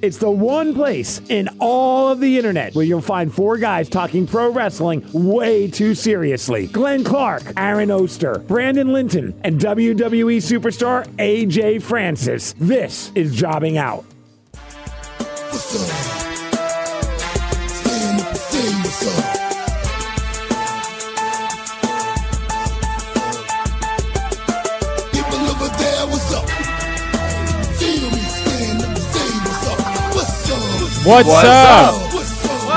It's the one place in all of the internet where you'll find four guys talking pro wrestling way too seriously. Glenn Clark, Aaron Oster, Brandon Linton, and WWE superstar AJ Francis. This is Jobbing Out. What's, up?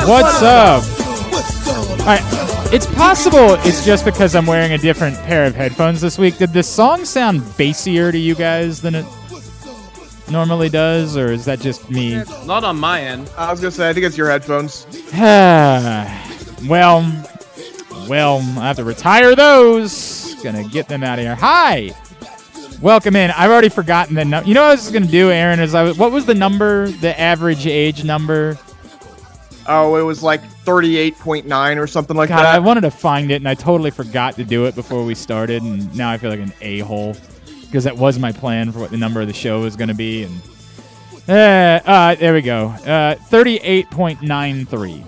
What's up? Up? What's up? All right. It's possible it's just because I'm wearing a different pair of headphones this week. Did the song sound bassier to you guys than it normally does, or is that just me? Not on my end. I was gonna say, I think it's your headphones. well, well, I have to retire those. Gonna get them out of here. Hi, welcome in. I've already forgotten the number. You know what I was gonna do, Aaron? Is I was, what was the number? The average age number? Oh, it was like 38.9 or something like God, that. I wanted to find it, and I totally forgot to do it before we started, and now I feel like an a hole because that was my plan for what the number of the show was gonna be, and. Uh, uh, there we go. Uh, 38.93.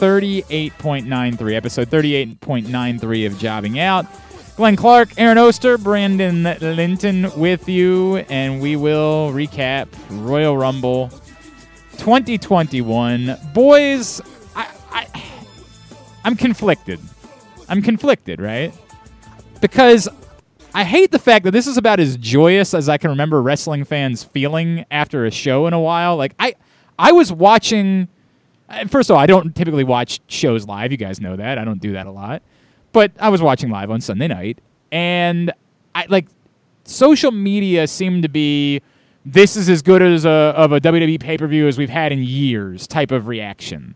38.93. Episode 38.93 of Jobbing Out. Glenn Clark, Aaron Oster, Brandon Linton with you, and we will recap Royal Rumble 2021. Boys, I, I, I'm conflicted. I'm conflicted, right? Because I hate the fact that this is about as joyous as I can remember wrestling fans feeling after a show in a while. Like I, I was watching. First of all, I don't typically watch shows live. You guys know that. I don't do that a lot. But I was watching live on Sunday night, and I like social media seemed to be this is as good as a of a WWE pay per view as we've had in years type of reaction.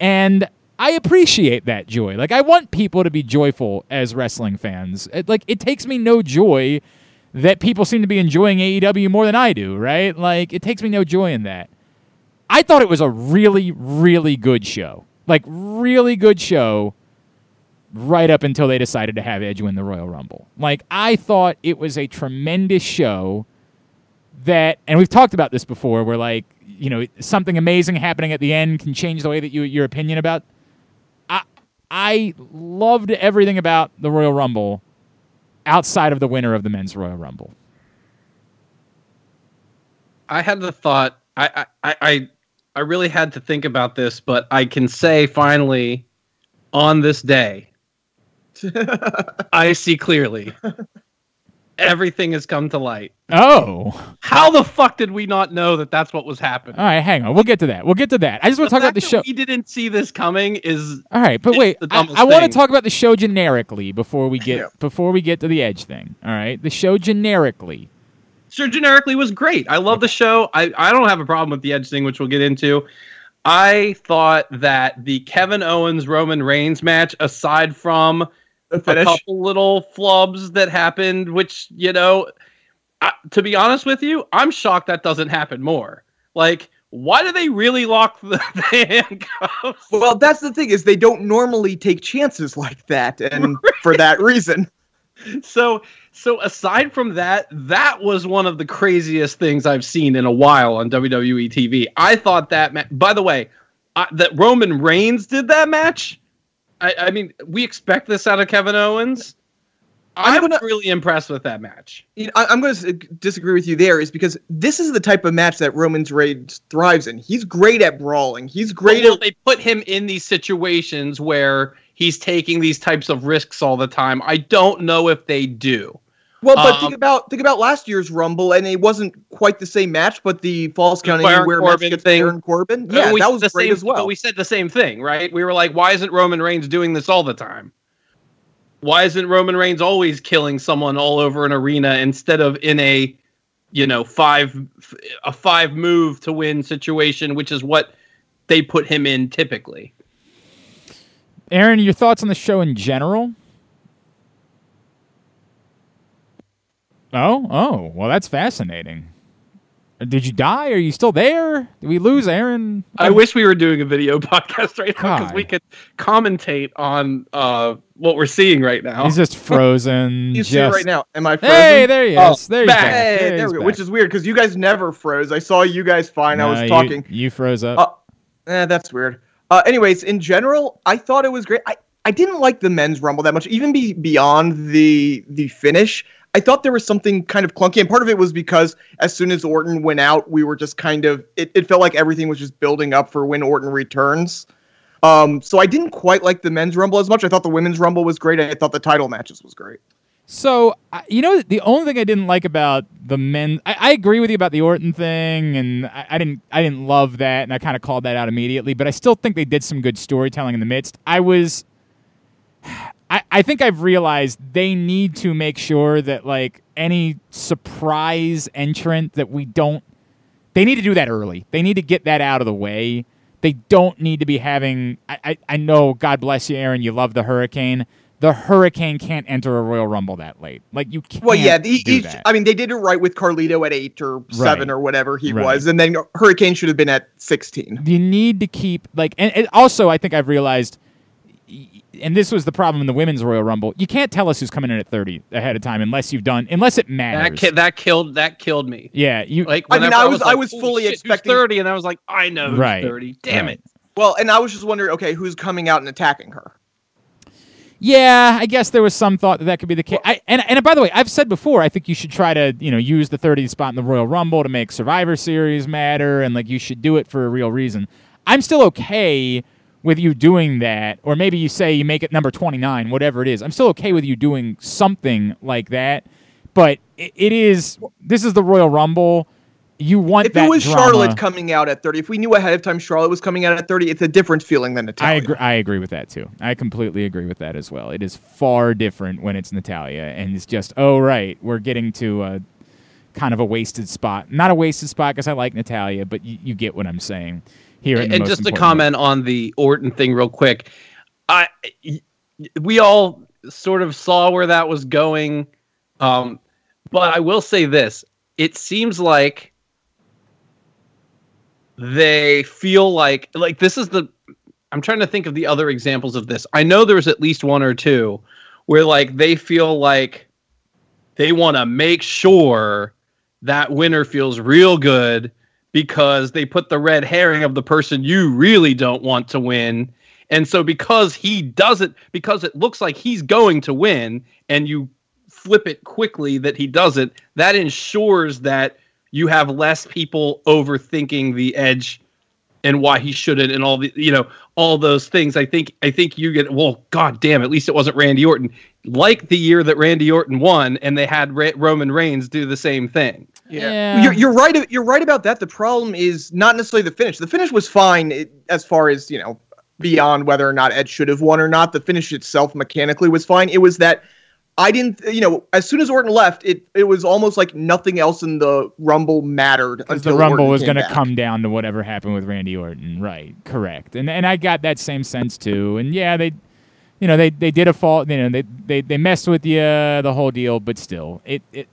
And I appreciate that joy. Like I want people to be joyful as wrestling fans. It, like it takes me no joy that people seem to be enjoying AEW more than I do, right? Like it takes me no joy in that. I thought it was a really really good show. Like really good show right up until they decided to have Edge win the Royal Rumble. Like I thought it was a tremendous show that and we've talked about this before where like you know something amazing happening at the end can change the way that you your opinion about I I loved everything about the Royal Rumble outside of the winner of the men's Royal Rumble. I had the thought. I, I, I, I really had to think about this, but I can say finally, on this day, I see clearly. Everything has come to light. Oh. How the fuck did we not know that that's what was happening? All right, hang on. We'll get to that. We'll get to that. I just want to talk about the show. that We didn't see this coming. Is All right, but wait. the I, dumbest I want to talk about the show generically before we get Yeah. before we get to the edge thing. All right, the show generically. sure generically was great. I love the show. I, I don't have a problem with the edge thing, which we'll get into. I thought that the Kevin Owens Roman Reigns match, aside from The a couple little flubs that happened, which you know, I, to be honest with you, I'm shocked that doesn't happen more. Like, why do they really lock the, the handcuffs? Well, that's the thing is they don't normally take chances like that, and for that reason, so so aside from that that was one of the craziest things i've seen in a while on wwe tv i thought that ma- by the way I, that roman reigns did that match I, I mean we expect this out of kevin owens I'm i'm, gonna- really impressed with that match you know, I, I'm going to uh, disagree with you there. Is because this is the type of match that Roman's Reigns thrives in. He's great at brawling. He's great well, at they put him in these situations where he's taking these types of risks all the time i don't know if they do Well, but Um, think about think about last year's Rumble, and it wasn't quite the same match, but the Falls Count Baron Anywhere match Corbin against thing. Baron Corbin, But yeah, we that was the great same- as well. But we said the same thing, right? We were like, why isn't Roman Reigns doing this all the time? Why isn't Roman Reigns always killing someone all over an arena instead of in a, you know, five a five move to win situation, which is what they put him in typically. Aaron, your thoughts on the show in general? Oh, oh, well, that's fascinating. Did you die? Are you still there? Did we lose Aaron? I wish we were doing a video podcast right now because we could commentate on uh, what we're seeing right now. He's just frozen. You just... see right now. Am I frozen? Hey, there he is. Oh, there back. back. Hey, There there we go. back. Which is weird because you guys never froze. I saw you guys fine. I No, was you- talking. You, froze up. Uh, eh, that's weird. Uh, anyways, in general, I thought it was great. I, I didn't like the men's rumble that much, even be beyond the the finish. I thought there was something kind of clunky, and part of it was because as soon as Orton went out, we were just kind of it, it felt like everything was just building up for when Orton returns. Um, so I didn't quite like the men's rumble as much. I thought the women's rumble was great. I thought the title matches was great. So you know, the only thing I didn't like about the men, I, I agree with you about the Orton thing, and I, I didn't, I didn't love that, and I kind of called that out immediately. But I still think they did some good storytelling in the midst. I was, I, I think I've realized they need to make sure that like any surprise entrant that we don't, they need to do that early. They need to get that out of the way. They don't need to be having. I, I, I know, God bless you, Aaron. You love the Hurricane. The Hurricane can't enter a Royal Rumble that late. Like you can't. Well, yeah, he, do he, that. I mean, they did it right with Carlito at eight or seven Right. or whatever he Right. was, and then Hurricane should have been at sixteen. you need to keep like, and, and also I think I've realized, and this was the problem in the women's Royal Rumble. You can't tell us who's coming in at thirty ahead of time unless you've done, unless it that matters. ki- that killed that killed me. yeah, you Like I mean, whenever I was- I like, was fully shit, expecting- thirty, and I was like, I know who's Right. thirty. Damn Right. it. Well, and I was just wondering, okay, who's coming out and attacking her? Yeah, I guess there was some thought that that could be the case. I, and and by the way, I've said before, I think you should try to you know use the 30th spot in the Royal Rumble to make Survivor Series matter, and like you should do it for a real reason. I'm still okay with you doing that, or maybe you say you make it number 29, whatever it is. I'm still okay with you doing something like that, but it, it is this is the Royal Rumble. You want If that it was drama. Charlotte coming out at 30, if we knew ahead of time Charlotte was coming out at 30, it's a different feeling than I Natalya. agree. I agree with that too. I completely agree with that as well. It is far different when it's Natalya, and it's just, oh right, we're getting to a kind of a wasted spot. Not a wasted spot because I like Natalya, but you, you get what I'm saying here. the and just to comment on the Orton thing real quick, I we all sort of saw where that was going, um, but I will say this: it seems like they feel like like this is the. I'm trying to think of the other examples of this. I know there's at least one or two where like they feel like they want to make sure that winner feels real good because they put the red herring of the person you really don't want to win. And so because he doesn't because it looks like he's going to win and you flip it quickly that he doesn't, that ensures that you have less people overthinking the edge and why he shouldn't and all the you know all those things i think i think you get well god damn at least it wasn't randy orton like the year that randy orton won and they had Ra- roman reigns do the same thing Yeah. You're, you're right. You're right about that. The problem is not necessarily the finish. The finish was fine it, as far as you know, beyond whether or not Ed should have won or not. The finish itself mechanically was fine. It was that I didn't, you know, as soon as Orton left, it it was almost like nothing else in the Rumble mattered Because the Rumble Orton was going to come down to whatever happened with Randy Orton, right? Correct, and and I got that same sense too. And yeah, they, you know, they they did a fault. You know, they they they messed with you the whole deal, but still, it it.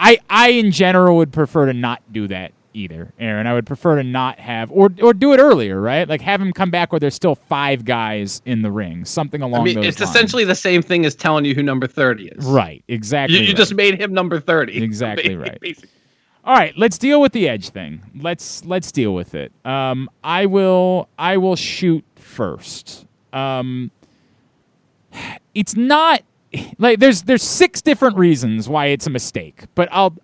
I I in general would prefer to not do that either, Aaron. I would prefer to not have or or do it earlier, right? Like have him come back where there's still five guys in the ring, something along i mean those it's lines. essentially the same thing as telling you who number 30 is right. Exactly. you, you right. just made him number 30 Exactly right. Basically. All right, let's deal with the edge thing. Let's let's deal with it. Um, I will I will shoot first. Um, it's not like there's there's six different reasons why it's a mistake, but I'll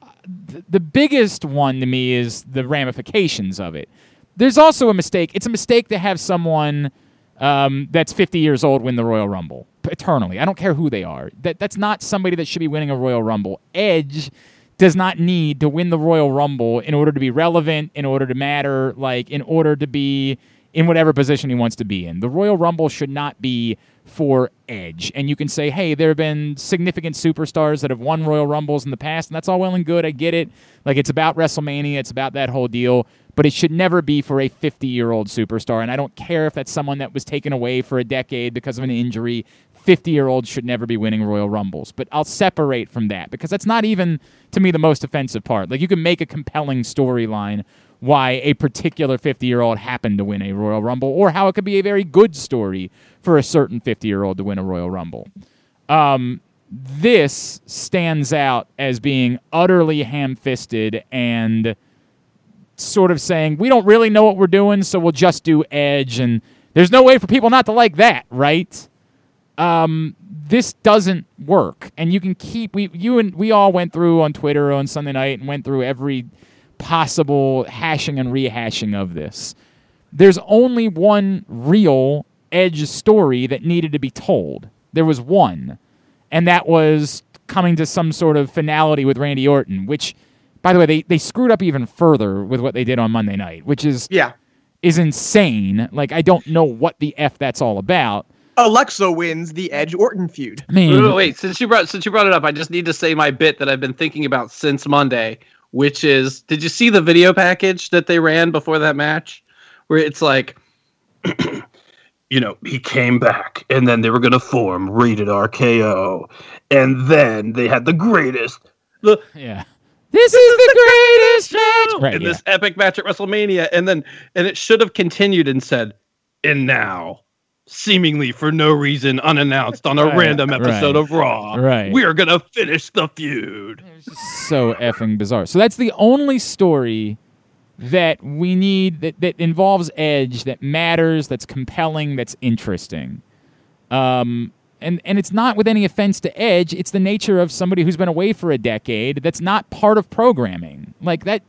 th- the biggest one to me is the ramifications of it. There's also a mistake. It's a mistake to have someone um, that's 50 years old win the Royal Rumble eternally. I don't care who they are. That that's not somebody that should be winning a Royal Rumble. Edge does not need to win the Royal Rumble in order to be relevant, in order to matter, like in order to be in whatever position he wants to be in. The Royal Rumble should not be for Edge. And you can say, hey, there have been significant superstars that have won Royal Rumbles in the past, and that's all well and good. I get it. Like it's about WrestleMania, it's about that whole deal. But it should never be for a 50 year old superstar. And I don't care if that's someone that was taken away for a decade because of an injury. 50 year olds should never be winning Royal Rumbles. But I'll separate from that because that's not even, to me, the most offensive part. Like, you can make a compelling storyline why a particular 50 year old happened to win a Royal Rumble or how it could be a very good story for a certain 50 year old to win a Royal Rumble. Um, this stands out as being utterly ham fisted and sort of saying, we don't really know what we're doing, so we'll just do Edge. And there's no way for people not to like that, right? Um, this doesn't work. And you can keep, we, you and we all went through on Twitter on Sunday night and went through every possible hashing and rehashing of this. There's only one real Edge story that needed to be told. There was one, and that was coming to some sort of finality with Randy Orton, which, by the way, they, they screwed up even further with what they did on Monday night, which is Yeah. is insane. Like I don't know what the f that's all about. Alexa wins the Edge Orton feud. I mean, Wait, wait, wait, since you brought since you brought it up, I just need to say my bit that I've been thinking about since Monday, which is did you see the video package that they ran before that match? Where it's like you know, he came back and then they were gonna form rated RKO. And then they had the greatest the yeah. This is the greatest match. Right, in yeah. this epic match at WrestleMania, and then and it should have continued and said, and now, seemingly for no reason, unannounced on a Right, random episode right, of Raw, right. we are gonna finish the feud. so effing bizarre. So that's the only story that we need that, that involves Edge that matters, that's compelling, that's interesting. Um, and and it's not with any offense to Edge. It's the nature of somebody who's been away for a decade. That's not part of programming. Like that,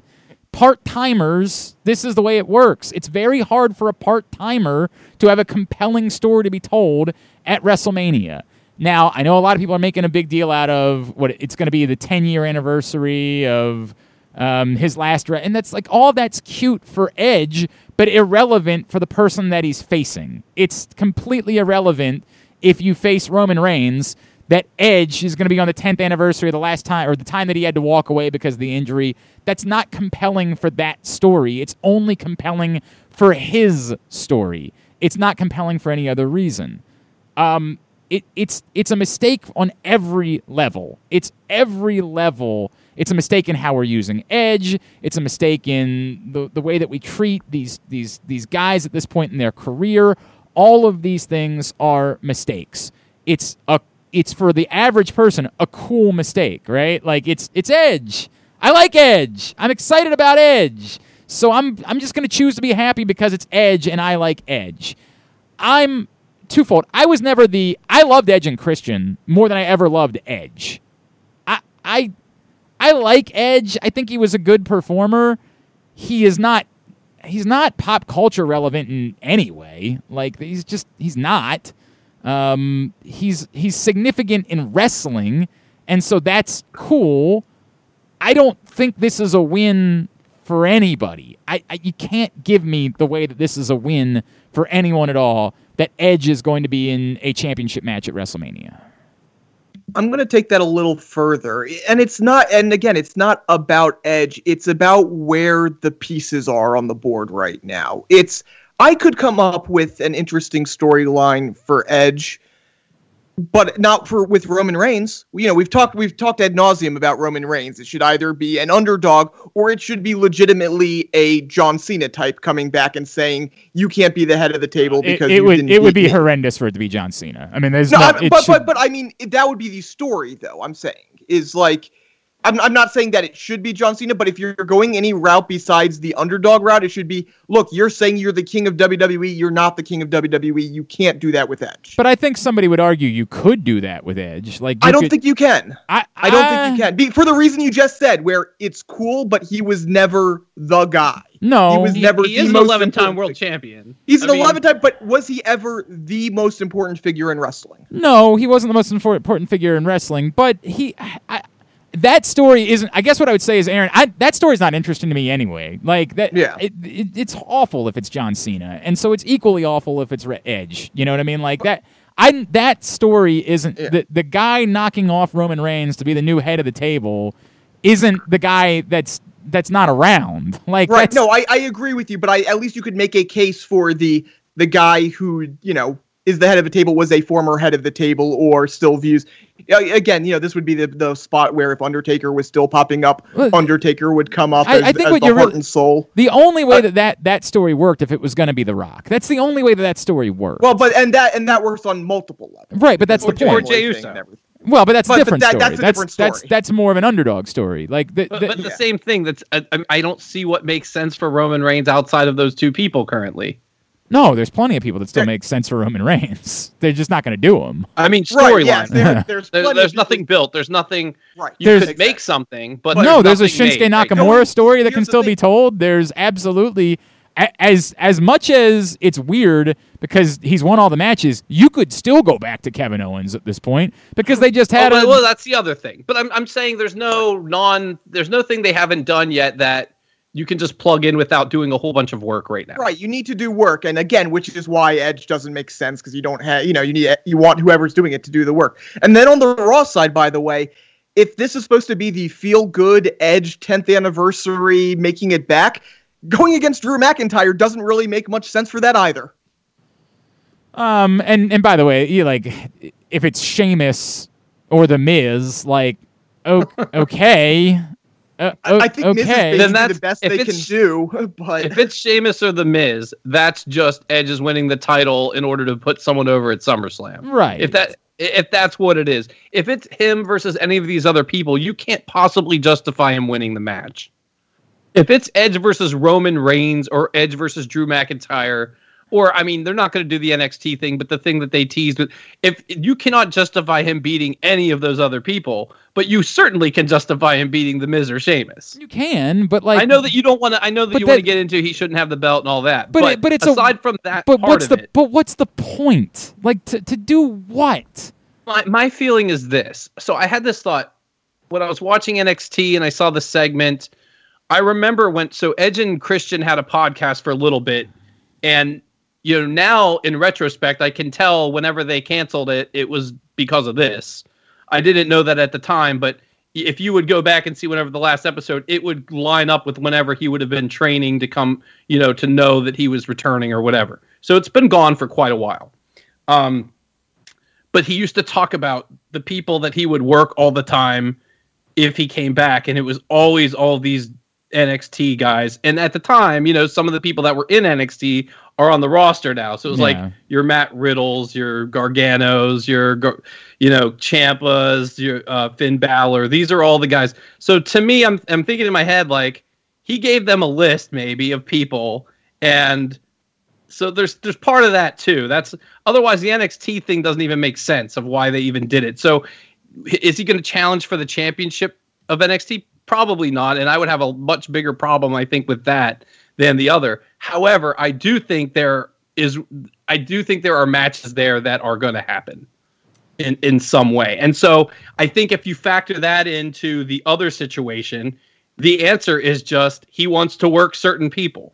part timers. This is the way it works. It's very hard for a part timer to have a compelling story to be told at WrestleMania. Now, I know a lot of people are making a big deal out of what it's going to be the 10 year anniversary of um, his last, re- and that's like all that's cute for Edge, but irrelevant for the person that he's facing. It's completely irrelevant if you face Roman Reigns. That Edge is going to be on the 10th anniversary of the last time, or the time that he had to walk away because of the injury. That's not compelling for that story. It's only compelling for his story. It's not compelling for any other reason um, it, it's it's a mistake on every level. It's every level. It's a mistake in how we're using Edge. It's a mistake in the, the way that we treat these these these guys at this point in their career. All of these things are mistakes. It's a it's for the average person a cool mistake, right? Like it's it's Edge. I like Edge. I'm excited about Edge. So I'm I'm just gonna choose to be happy because it's Edge and I like Edge. I'm twofold. I was never the I loved Edge and Christian more than I ever loved Edge. I I I like Edge. I think he was a good performer. He is not he's not pop culture relevant in any way. Like he's just he's not. Um he's he's significant in wrestling and so that's cool. I don't think this is a win for anybody. I, I you can't give me the way that this is a win for anyone at all that Edge is going to be in a championship match at WrestleMania. I'm going to take that a little further. And it's not, and again, it's not about Edge. It's about where the pieces are on the board right now. It's, I could come up with an interesting storyline for Edge, but not for with Roman Reigns. You know, we've talked, we've talked ad nauseum about Roman Reigns. It should either be an underdog or it should be legitimately a John Cena type coming back and saying, you can't be the head of the table because it you would didn't it would be me." horrendous for it to be John Cena. I mean, there's No, no, I- it but, should- but but I mean that would be the story, though. I'm saying is like, I'm I'm not saying that it should be John Cena, but if you're going any route besides the underdog route, it should be. Look, you're saying you're the king of WWE. You're not the king of WWE. You can't do that with Edge. but I think somebody would argue you could do that with Edge. Like I don't could- think you can. I, I don't I- think you can. Be, for the reason you just said, where it's cool, but he was never the guy. No, He was He, never he the is an 11 time world figure. champion. He's I an mean, 11 time, but was he ever the most important figure in wrestling? No, he wasn't the most important figure in wrestling, but he. I, that story isn't. I guess what I would say is, Aaron, I, that story's not interesting to me anyway. Like that. Yeah. It, it, it's awful if it's John Cena, and so it's equally awful if it's Edge. You know what I mean? Like that. I that story isn't Yeah. the the guy knocking off Roman Reigns to be the new head of the table. Isn't the guy that's that's not around? Like Right. No, I, I agree with you, but I at least you could make a case for the the guy who you know is the head of the table was a former head of the table or still views Uh, again you know this would be the, the spot where if undertaker was still popping up Well, undertaker would come up I- as, I think as what the you're heart really- and soul The only way that, that that story worked if it was going to be The Rock. That's the only way that that story worked. well but and that and that works on multiple levels right, but that's Or the Jey- or point. Jey Uso. Well, but that's But- a but different that- story. that's a different that's story. that's more of an underdog story. Like the, But, the- but the same thing. That's I, I- I don't see what makes sense for Roman Reigns outside of those two people currently. No, there's plenty of people that still There- make sense for Roman Reigns. They're just not going to do them. I mean, right storyline. yes there, there's There- there's of nothing built. There's nothing. right You There's- could make something, but no, there's a Shinsuke made right. Nakamura story that can here's the still be told. There's absolutely as as much as it's weird because he's won all the matches. You could still go back to Kevin Owens at this point because they just Oh, had well, a well, that's the other thing. But I'm I'm saying there's no non there's no thing they haven't done yet that you can just plug in without doing a whole bunch of work right now. Right, you need to do work, and again, which is why Edge doesn't make sense because you don't have, you know, you need you want whoever's doing it to do the work. And then on the Raw side, by the way, if this is supposed to be the feel good Edge 10th anniversary, making it back, going against Drew McIntyre doesn't really make much sense for that either. Um, and and by the way, you like if it's Sheamus or the Miz, like okay, uh, o- I think Miz is basically Then that's- the best they can do, but If it's Sheamus or The Miz, that's just Edge is winning the title in order to put someone over at SummerSlam. Right. If that if that's what it is. If it's him versus any of these other people, you can't possibly justify him winning the match. If it's Edge versus Roman Reigns or Edge versus Drew McIntyre, or I mean, they're not going to do the NXT thing, but the thing that they teased with, if you cannot justify him beating any of those other people, but you certainly can justify him beating the Miz or Sheamus. you can, but like I know that you don't want to. I know that you want to get into he shouldn't have the belt and all that. But But, it- but it's a- aside from that But part what's the it, but what's the point? Like to to do what? my my feeling is this. So I had this thought when I was watching NXT and I saw the segment. I remember when so Edge and Christian had a podcast for a little bit, and you know now in retrospect I can tell whenever they canceled it, it was because of this. I didn't know that at the time, but if you would go back and see whenever the last episode, it would line up with whenever he would have been training to come, you know, to know that he was returning or whatever. So it's been gone for quite a while. Um, but he used to talk about the people that he would work all the time if he came back, and it was always all these NXT guys. And at the time, you know, some of the people that were in NXT are on the roster now. So it was Yeah. like your Matt Riddles, your Garganos, your you know Ciampas, your uh, Finn Balor. These are all the guys. So to me, I'm I'm thinking in my head like he gave them a list maybe of people and so there's there's part of that too. That's otherwise the NXT thing doesn't even make sense of why they even did it. So is he going to challenge for the championship of NXT? Probably not, and I would have a much bigger problem I think with that than the other. However, I do think there is I do think there are matches there that are going to happen in in some way. And so I think if you factor that into the other situation, the answer is just he wants to work certain people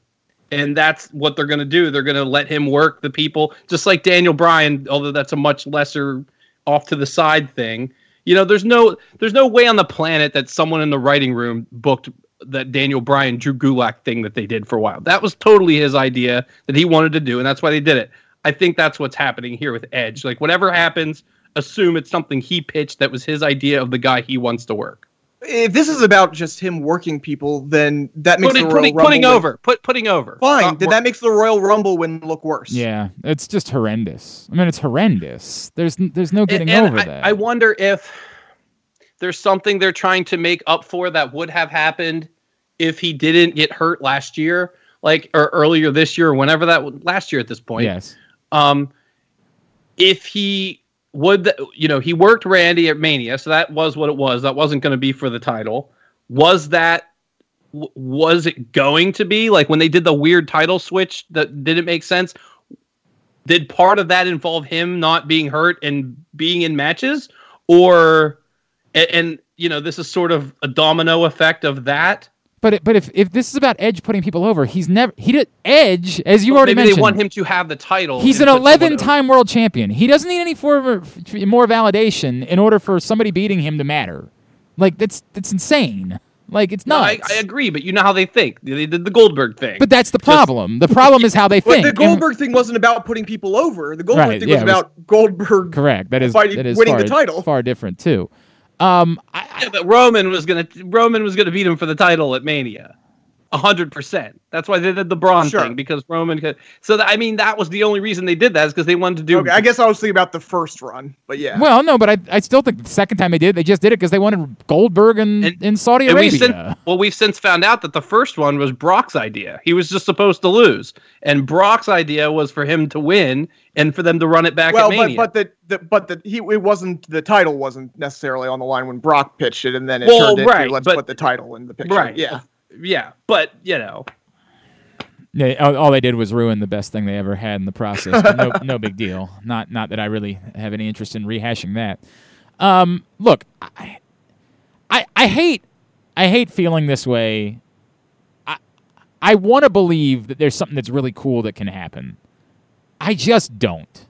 and that's what they're going to do. They're going to let him work the people, just like Daniel Bryan. Although that's a much lesser, off to the side thing. You know, there's no there's no way on the planet that someone in the writing room booked that Daniel Bryan Drew Gulak thing that they did for a while. That was totally his idea that he wanted to do, and that's why they did it. I think that's what's happening here with Edge. Like whatever happens, assume it's something he pitched that was his idea of the guy he wants to work. if this is about just him working people, then that makes Putting, the Royal putting, Rumble putting win- over, put putting over. Fine, Not then that makes the Royal Rumble win look worse. Yeah, it's just horrendous. I mean, it's horrendous. There's there's no getting and over I, that. I wonder if there's something they're trying to make up for that would have happened if he didn't get hurt last year, like or earlier this year, or whenever that last year at this point. yes. Um, if he would, th- you know, he worked Randy at Mania, so that was what it was. That wasn't going to be for the title. Was that? w- Was it going to be like when they did the weird title switch that didn't make sense? Did part of that involve him not being hurt and being in matches, or and, and you know this is sort of a domino effect of that? But it, but if, if this is about Edge putting people over, he's never he did Edge as you already Maybe mentioned. they want him to have the title. He's an 11 time world champion. He doesn't need any for, more validation in order for somebody beating him to matter. Like that's that's insane. Like it's No. I, I agree, but you know how they think. They did the Goldberg thing. But that's the problem. the problem is how they think. the And- Goldberg thing wasn't about putting people over. The Goldberg Right, thing yeah, was was- about Goldberg. correct. That is fighting- that is winning far, the title. Far different too. Um, I, Yeah, but Roman was gonna Roman was gonna beat him for the title at Mania, hundred percent. That's why they did the Braun Sure. thing because Roman could. So that, I mean, that was the only reason they did that is because they wanted to do. Okay, I guess I was thinking about the first run, but yeah. well, no, but I, I still think the second time they did, it, they just did it because they wanted Goldberg in, And- in Saudi and Arabia. we've since, well, we've since found out that the first one was Brock's idea. He was just supposed to lose, and Brock's idea was for him to win and for them to run it back well, at but Mania. but the, the but the he it wasn't the title wasn't necessarily on the line when Brock pitched it, and then it Well, turned into right, let's but- put the title in the picture. right? Yeah. Yeah. But you know, Yeah, all, all they did was ruin the best thing they ever had in the process. No, no big deal. Not not that I really have any interest in rehashing that. Um, look, I, I I hate I hate feeling this way. I I want to believe that there's something that's really cool that can happen. I just don't.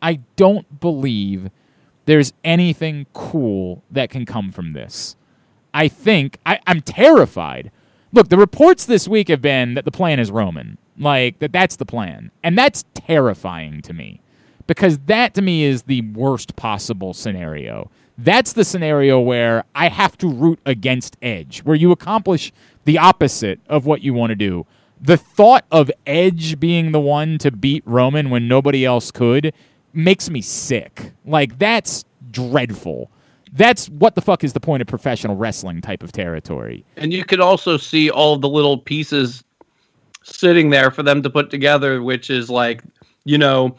I don't believe there's anything cool that can come from this. I think I, I'm terrified. Look, the reports this week have been that the plan is Roman. Like that that's the plan. And that's terrifying to me. Because that to me is the worst possible scenario. That's the scenario where I have to root against Edge, where you accomplish the opposite of what you want to do. The thought of Edge being the one to beat Roman when nobody else could makes me sick. Like that's dreadful. That's what the fuck is the point of professional wrestling type of territory. and you could also see all the little pieces sitting there for them to put together, which is like, you know,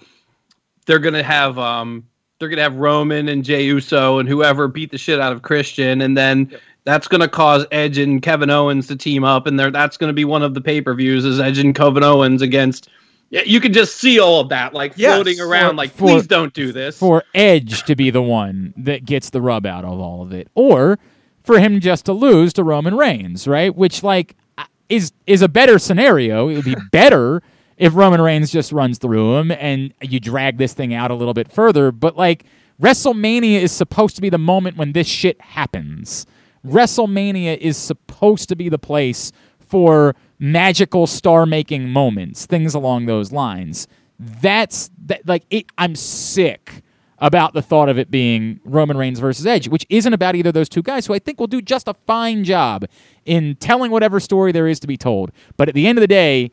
they're gonna have um they're gonna have Roman and Jey Uso and whoever beat the shit out of Christian, and then that's gonna cause Edge and Kevin Owens to team up, and there that's gonna be one of the pay per views is Edge and Kevin Owens against. Yeah, you can just see all of that like Yes, floating around. for- like, for- please don't do this. For Edge to be the one that gets the rub out of all of it, or for him just to lose to Roman Reigns, right? Which like uh, is is a better scenario. It would be better if Roman Reigns just runs through him and you drag this thing out a little bit further. But like WrestleMania is supposed to be the moment when this shit happens. WrestleMania is supposed to be the place for magical star making moments, things along those lines. That's that like it I'm sick about the thought of it being Roman Reigns versus Edge, which isn't about either of those two guys who I think will do just a fine job in telling whatever story there is to be told. But at the end of the day,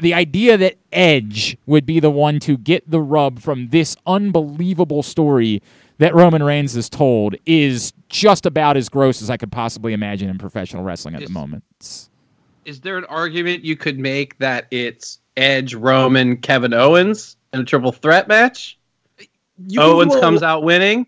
the idea that Edge would be the one to get the rub from this unbelievable story that Roman Reigns has told is just about as gross as I could possibly imagine in professional wrestling at the moment. It's- is there an argument you could make that it's Edge, Roman, Kevin Owens in a triple threat match? You Owens do comes out winning,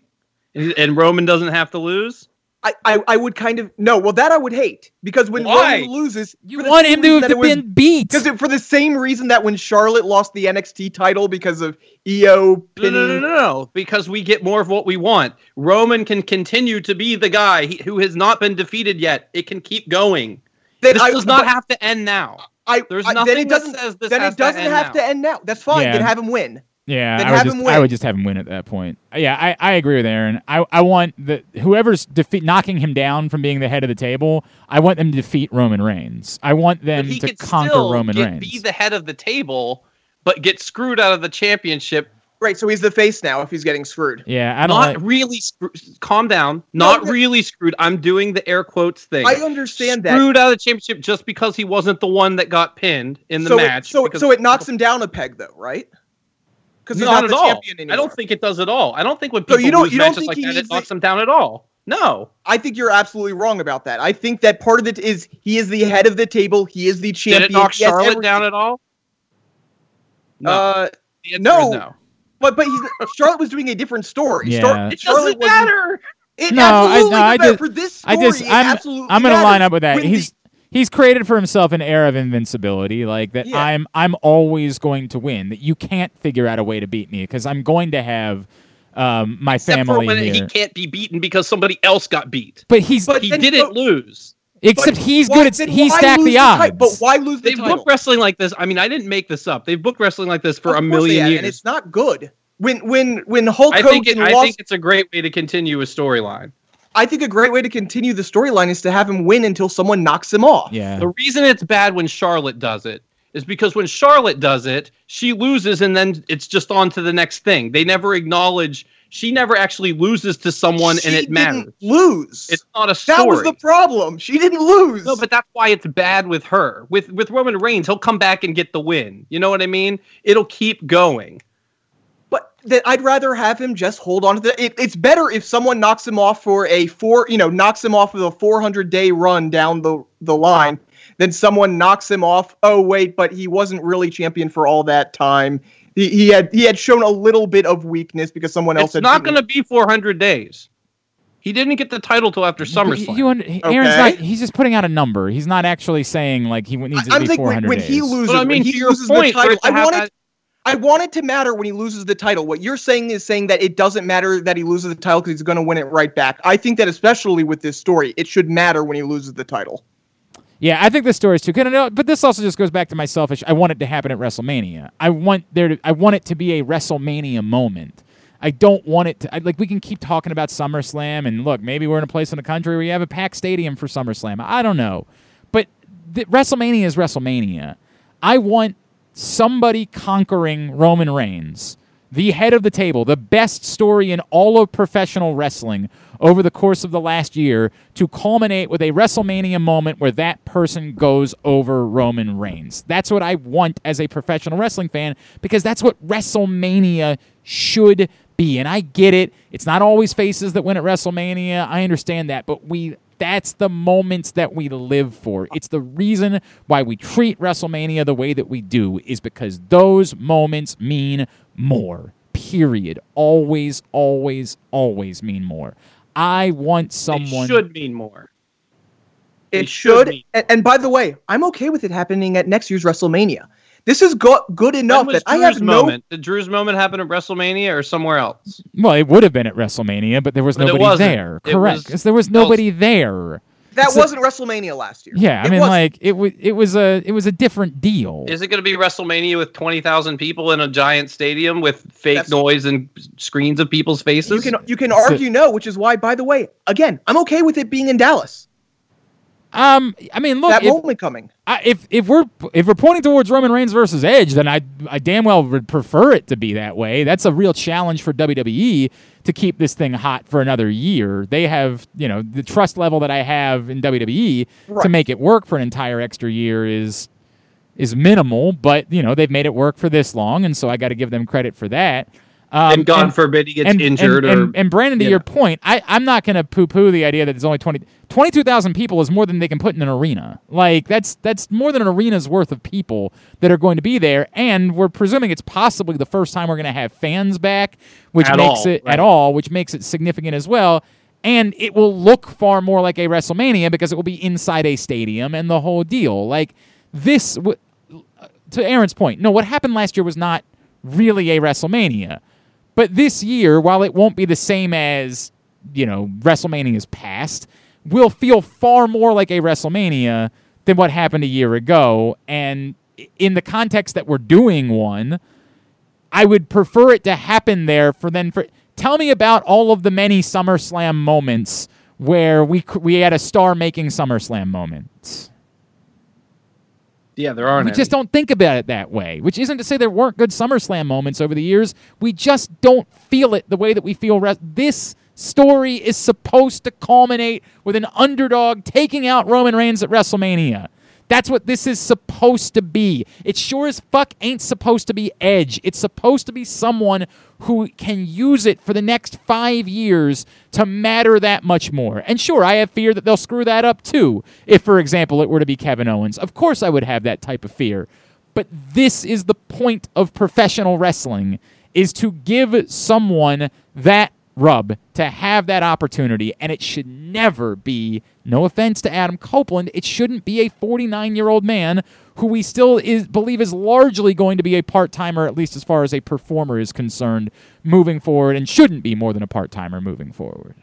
and, and Roman doesn't have to lose. I, I I would kind of no. Well, that I would hate because when Why? Roman loses, You for the want same him to have that it was- been beat. Because for the same reason that when Charlotte lost the NXT title because of Io No, pinning, no, no, no, no, because we get more of what we want. Roman can continue to be the guy he, who has not been defeated yet. It can keep going. Then This I, does not but have to end now. I, There's I- nothing then it that doesn't. says this then has it doesn't end have now. to end now. That's fine. Yeah. Then have him win. Yeah, Then I would, have just, him I would just have him win at that point. Yeah, I, I agree with Aaron. I, I want the whoever's defeat knocking him down from being the head of the table. I want them to defeat Roman Reigns. I want them he to could conquer still Roman get, Reigns. be the head of the table, but get screwed out of the championship. Right. So he's the face now if he's getting screwed. yeah, I don't. Not Like, really. Screw- calm down. Not no. really screwed. I'm doing the air quotes thing. I understand that. screwed out of the championship just because he wasn't the one that got pinned in the so match. It, so because- so it knocks him down a peg though, right? Because he's not, not, at all. champion anymore. I don't think it does at all. I don't think when So people you don't- lose you don't matches think like that, it needs knocks the- them down at all. No. I think you're absolutely wrong about that. I think that part of it is he is the head of the table. He is the champion. Did champion. it knock Charlotte down at all? No. Uh, The no. is no. But but he's Charlotte was doing a different story. Yeah. Char- It Charlotte doesn't wasn't- matter. It No, I- no, I matters. just- for this I story. just it I'm absolutely I'm gonna line up with that. When He's the- he's created for himself an air of invincibility, like that. Yeah. I'm I'm always going to win. That you can't figure out a way to beat me because I'm going to have um, my Except for family when here. he can't be beaten because somebody else got beat. but he's But He then- didn't but- lose. Except but he's why- good at then he why stacked lose the ti- odds. but why lose the They've title? booked wrestling like this. I mean, I didn't make this up. They've booked wrestling like this for Of a million they years. and it's not good. When when when Hulk I think it, Hogan I lost think it's a great way to continue a storyline. I think a great way to continue the storyline is to have him win until someone knocks him off. Yeah. The reason it's bad when Charlotte does it is because when Charlotte does it, she loses and then it's just on to the next thing. They never acknowledge she never actually loses to someone She and it didn't matters. Lose. It's not a story. that was the problem. She didn't lose. No, but that's why it's bad with her. With with Roman Reigns, he'll come back and get the win. You know what I mean? It'll keep going. But that I'd rather have him just hold on to the. It, it's better if someone knocks him off for a four, you know, knocks him off with a 400 day run down the the line, than someone knocks him off. Oh wait, but he wasn't really champion for all that time. He, he had he had shown a little bit of weakness because someone else It's had. not going to be 400 days. He didn't get the title till after But SummerSlam. You, under- Aaron's Okay. not. He's just putting out a number. He's not actually saying like he needs to I'm be thinking 400 when, when he loses, But I mean, when he your loses point, the title, I have want that- I want it to matter when he loses the title. What you're saying is saying that it doesn't matter that he loses the title because he's going to win it right back. I think that especially with this story, it should matter when he loses the title. Yeah, I think this story is too good. Know- uh, But this also just goes back to my selfish. I want it to happen at WrestleMania. I want there. To, I want it to be a WrestleMania moment. I don't want it to I, like we can keep talking about SummerSlam and look, maybe we're in a place in the country where you have a packed stadium for SummerSlam. I don't know, but the, WrestleMania is WrestleMania. I want somebody conquering Roman Reigns, the head of the table, the best story in all of professional wrestling over the course of the last year to culminate with a WrestleMania moment where that person goes over Roman Reigns. That's what I want as a professional wrestling fan because that's what WrestleMania should be. And I get it. It's not always faces that win at WrestleMania. I understand that, but we that's the moments that we live for. It's the reason why we treat WrestleMania the way that we do is because those moments mean more. Period. Always, always, always mean more. I want someone It should mean more. It, It should should. and, and by the way, I'm okay with it happening at next year's WrestleMania. This is go- good enough was that I Drew's have no. moment? Did Drew's moment happen at WrestleMania or somewhere else? Well, it would have been at WrestleMania, but there was But nobody there. Correct. was- 'cause there was nobody there. That It's a- wasn't WrestleMania last year. Yeah, I It mean, wasn't. like it was. It was a. It was a different deal. Is it going to be WrestleMania with 20,000 people in a giant stadium with fake That's- noise and screens of people's faces? you can you can argue no, which is why, by the way, again, I'm okay with it being in Dallas. Um, I mean, look, that if, coming. I, if if we're if we're pointing towards Roman Reigns versus Edge, then I I damn well would prefer it to be that way. That's a real challenge for WWE to keep this thing hot for another year. They have you know the trust level that I have in WWE to make it work for an entire extra year is is minimal, but you know they've made it work for this long, and so I got to give them credit for that. Um, and God forbid he gets and, injured and, or and, and Brandon, to you your point, I, I'm not going to poo-poo the idea that there's only 20 22,000 people is more than they can put in an arena. Like that's that's more than an arena's worth of people that are going to be there, and we're presuming it's possibly the first time we're going to have fans back, which At makes all, it right. at all, which makes it significant as well. And it will look far more like a WrestleMania because it will be inside a stadium and the whole deal. Like this, to Aaron's point, no, what happened last year was not really a WrestleMania. But this year, while it won't be the same as, you know, WrestleMania's past, will feel far more like a WrestleMania than what happened a year ago. And in the context that we're doing one, I would prefer it to happen there for then for tell me about all of the many SummerSlam moments where we we had a star making SummerSlam moments. Yeah, there aren't. We just don't think about it that way, which isn't to say there weren't good SummerSlam moments over the years. We just don't feel it the way that we feel. Res- this story is supposed to culminate with an underdog taking out Roman Reigns at WrestleMania. That's what this is supposed to be. It sure as fuck ain't supposed to be Edge. It's supposed to be someone who can use it for the next five years to matter that much more. And sure, I have fear that they'll screw that up too. If, for example, it were to be Kevin Owens. Of course, I would have that type of fear. But this is the point of professional wrestling is to give someone that rub to have that opportunity and it should never be no offense to Adam Copeland it shouldn't be a 49 year old man who we still is believe is largely going to be a part-timer at least as far as a performer is concerned moving forward and shouldn't be more than a part-timer moving forward